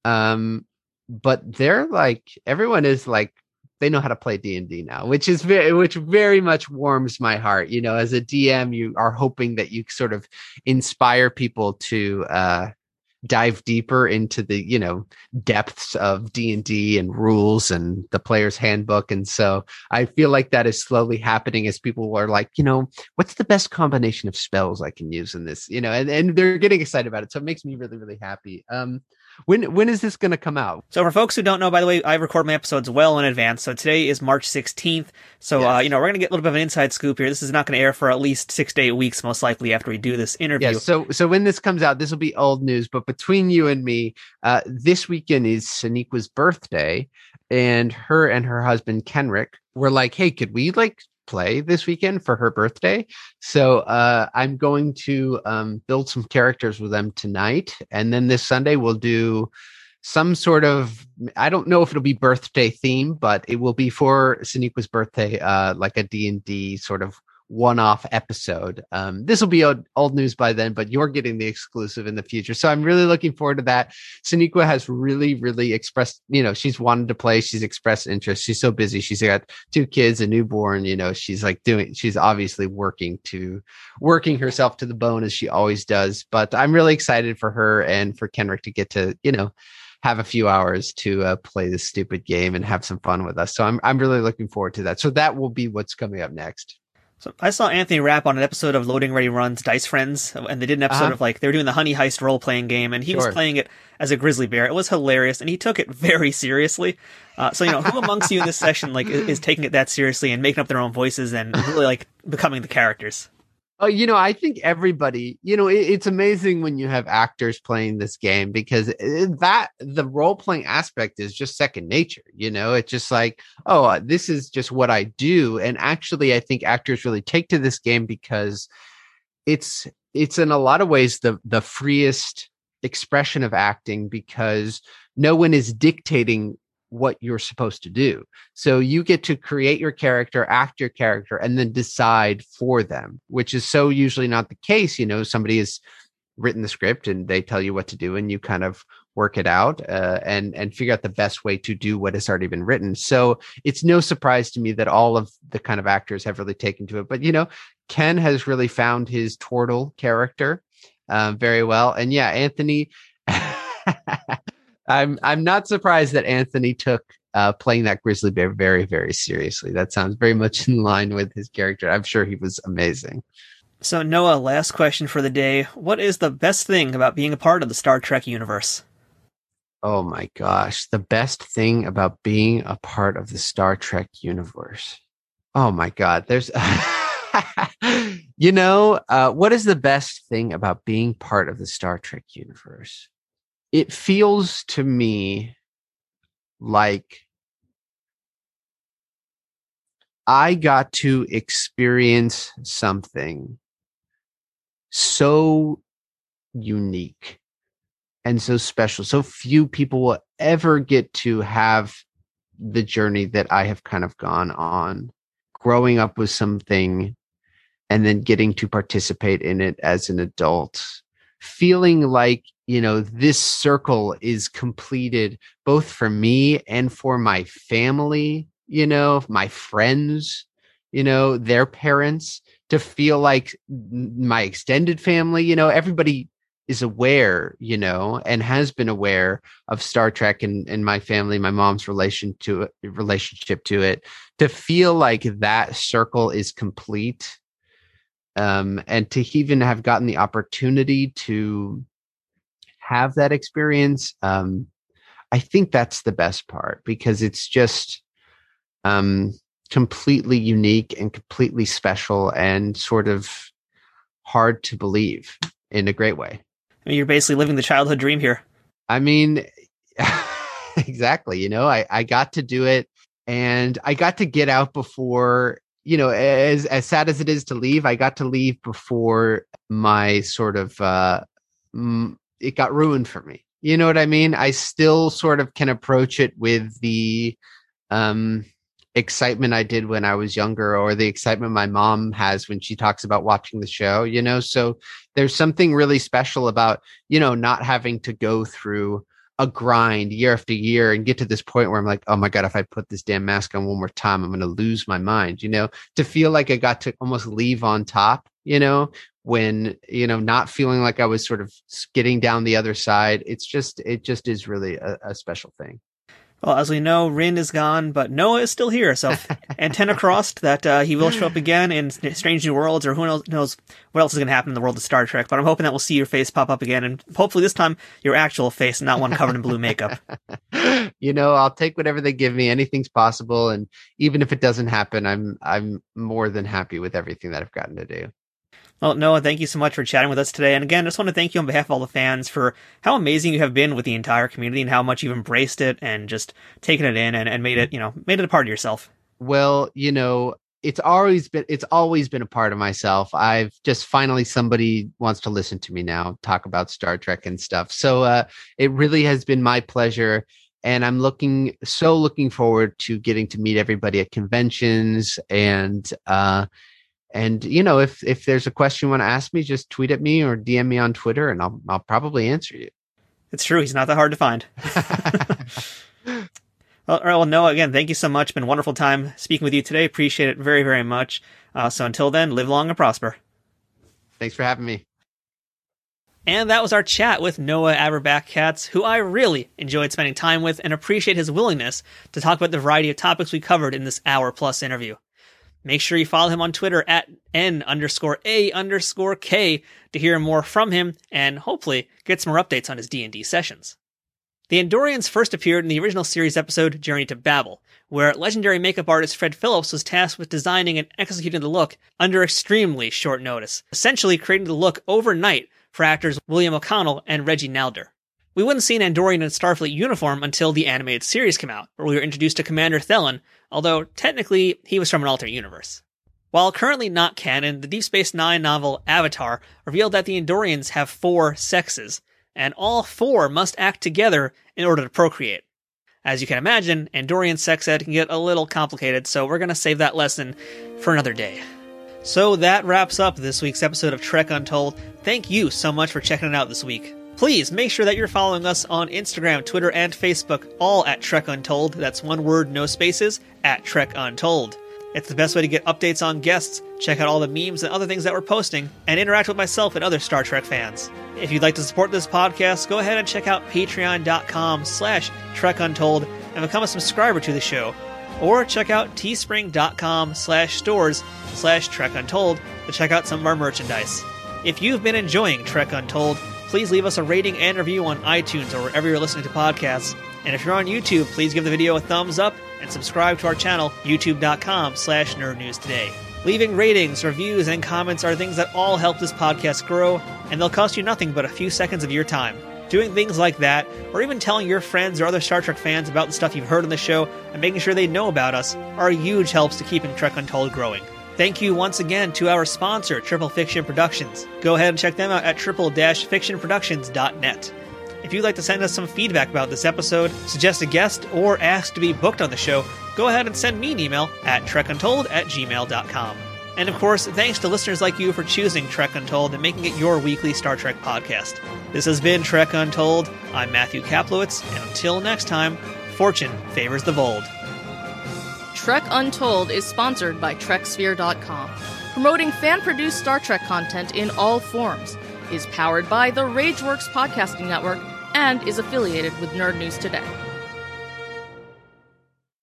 Um, but they're like everyone is like they know how to play D&D now, which is very which very much warms my heart. You know, as a DM, you are hoping that you sort of inspire people to uh dive deeper into the you know depths of d&d and rules and the player's handbook and so i feel like that is slowly happening as people are like you know what's the best combination of spells i can use in this you know and, and they're getting excited about it so it makes me really really happy um when when is this going to come out? So for folks who don't know, by the way, I record my episodes well in advance. So today is March 16th. So uh, yes. uh, you know we're going to get a little bit of an inside scoop here. This is not going to air for at least six to eight weeks, most likely after we do this interview. Yeah. So so when this comes out, this will be old news. But between you and me, uh, this weekend is Sonequa's birthday, and her and her husband Kenric were like, "Hey, could we like play this weekend for her birthday. So uh, I'm going to um, build some characters with them tonight, and then this Sunday we'll do some sort of I don't know if it'll be birthday theme, but it will be for Sonequa's birthday, uh, like D&D sort of one-off episode. Um, this will be old, old, news by then, but you're getting the exclusive in the future. So I'm really looking forward to that. Sonequa has really, really expressed, you know, she's wanted to play. She's expressed interest. She's so busy. She's got two kids, a newborn, you know, she's like doing, she's obviously working to working herself to the bone as she always does. But I'm really excited for her and for Kenric to get to, you know, have a few hours to uh, play this stupid game and have some fun with us. So I'm I'm really looking forward to that. So that will be what's coming up next. So I saw Anthony Rapp on an episode of Loading Ready Run's Dice Friends, and they did an episode uh-huh. of like they were doing the Honey Heist role playing game, and he sure. was playing it as a grizzly bear. It was hilarious, and he took it very seriously. Uh, so you know, who amongst you in this session like is, is taking it that seriously and making up their own voices and really like becoming the characters? Oh, you know, I think everybody, you know, it, it's amazing when you have actors playing this game because that the role playing aspect is just second nature. You know, it's just like, oh, uh, this is just what I do. And actually, I think actors really take to this game because it's it's in a lot of ways the the freest expression of acting because no one is dictating what you're supposed to do. So you get to create your character, act your character, and then decide for them, which is so usually not the case. You know, somebody has written the script and they tell you what to do, and you kind of work it out uh, and and figure out the best way to do what has already been written. So it's no surprise to me that all of the kind of actors have really taken to it. But you know, Ken has really found his Tortle character um, very well, and yeah, Anthony. I'm I'm not surprised that Anthony took uh, playing that grizzly bear very very seriously. That sounds very much in line with his character. I'm sure he was amazing. So Noah, last question for the day: What is the best thing about being a part of the Star Trek universe? Oh my gosh, the best thing about being a part of the Star Trek universe. Oh my god, there's you know, uh, what is the best thing about being part of the Star Trek universe? It feels to me like I got to experience something so unique and so special. So few people will ever get to have the journey that I have kind of gone on, growing up with something and then getting to participate in it as an adult, feeling like, you know, this circle is completed both for me and for my family, you know, my friends, you know, their parents, to feel like my extended family, you know, everybody is aware, you know, and has been aware of Star Trek and, and my family, my mom's relation to it, relationship to it, to feel like that circle is complete. Um, and to even have gotten the opportunity to have that experience, um, I think that's the best part because it's just um, completely unique and completely special and sort of hard to believe in a great way. I mean, you're basically living the childhood dream here. I mean, exactly. You know, I, I got to do it and I got to get out before, you know, as, as sad as it is to leave, I got to leave before my sort of, uh, it got ruined for me. You know what I mean? I still sort of can approach it with the, um, excitement I did when I was younger or the excitement my mom has when she talks about watching the show, you know? So there's something really special about, you know, not having to go through a grind year after year and get to this point where I'm like, oh my God, if I put this damn mask on one more time, I'm going to lose my mind, you know, to feel like I got to almost leave on top, you know, when, you know, not feeling like I was sort of getting down the other side. It's just, it just is really a, a special thing. Well, as we know, Ryn is gone, but Noah is still here. So, antenna crossed that uh, he will show up again in Strange New Worlds, or who knows, knows what else is going to happen in the world of Star Trek. But I'm hoping that we'll see your face pop up again, and hopefully this time your actual face, not one covered in blue makeup. you know, I'll take whatever they give me. Anything's possible, and even if it doesn't happen, I'm I'm more than happy with everything that I've gotten to do. Well, Noah, thank you so much for chatting with us today. And again, I just want to thank you on behalf of all the fans for how amazing you have been with the entire community and how much you've embraced it and just taken it in and, and made it, you know, made it a part of yourself. Well, you know, it's always been it's always been a part of myself. I've just finally somebody wants to listen to me now talk about Star Trek and stuff. So uh it really has been my pleasure and I'm looking so looking forward to getting to meet everybody at conventions and uh and you know if if there's a question you want to ask me just tweet at me or dm me on twitter and i'll i'll probably answer you. It's true he's not that hard to find. Well, well noah again thank you so much. Been a wonderful time speaking with you today. Appreciate it very very much. Uh, so until then live long and prosper. Thanks for having me. And that was our chat with Noah Averbach Katz, who I really enjoyed spending time with and appreciate his willingness to talk about the variety of topics we covered in this hour plus interview. Make sure you follow him on Twitter at N underscore A underscore K to hear more from him and hopefully get some more updates on his D&D sessions. The Andorians first appeared in the original series episode Journey to Babel, where legendary makeup artist Fred Phillips was tasked with designing and executing the look under extremely short notice, essentially creating the look overnight for actors William O'Connell and Reggie Nalder. We wouldn't see an Andorian in Starfleet uniform until the animated series came out, where we were introduced to Commander Thelin, although technically he was from an alternate universe. While currently not canon, the Deep Space Nine novel Avatar revealed that the Andorians have four sexes, and all four must act together in order to procreate. As you can imagine, Andorian sex ed can get a little complicated, so we're going to save that lesson for another day. So that wraps up this week's episode of Trek Untold. Thank you so much for checking it out this week. Please make sure that you're following us on Instagram, Twitter, and Facebook, all at Trek Untold. That's one word, no spaces, at Trek Untold. It's the best way to get updates on guests, check out all the memes and other things that we're posting, and interact with myself and other Star Trek fans. If you'd like to support this podcast, go ahead and check out patreon.com slash Trek Untold and become a subscriber to the show. Or check out teespring.com slash stores slash Trek Untold to check out some of our merchandise. If you've been enjoying Trek Untold, please leave us a rating and review on iTunes or wherever you're listening to podcasts. And if you're on YouTube, please give the video a thumbs up and subscribe to our channel, youtube.com slash nerdnewstoday. Leaving ratings, reviews, and comments are things that all help this podcast grow, and they'll cost you nothing but a few seconds of your time. Doing things like that, or even telling your friends or other Star Trek fans about the stuff you've heard on the show and making sure they know about us, are huge helps to keeping Trek Untold growing. Thank you once again to our sponsor, Triple Fiction Productions. Go ahead and check them out at triple-fictionproductions.net. If you'd like to send us some feedback about this episode, suggest a guest, or ask to be booked on the show, go ahead and send me an email at trekuntold at gmail.com. And of course, thanks to listeners like you for choosing Trek Untold and making it your weekly Star Trek podcast. This has been Trek Untold. I'm Matthew Kaplowitz, and until next time, fortune favors the bold. Trek Untold is sponsored by TrekSphere.com, promoting fan produced Star Trek content in all forms, is powered by the Rageworks Podcasting Network, and is affiliated with Nerd News Today.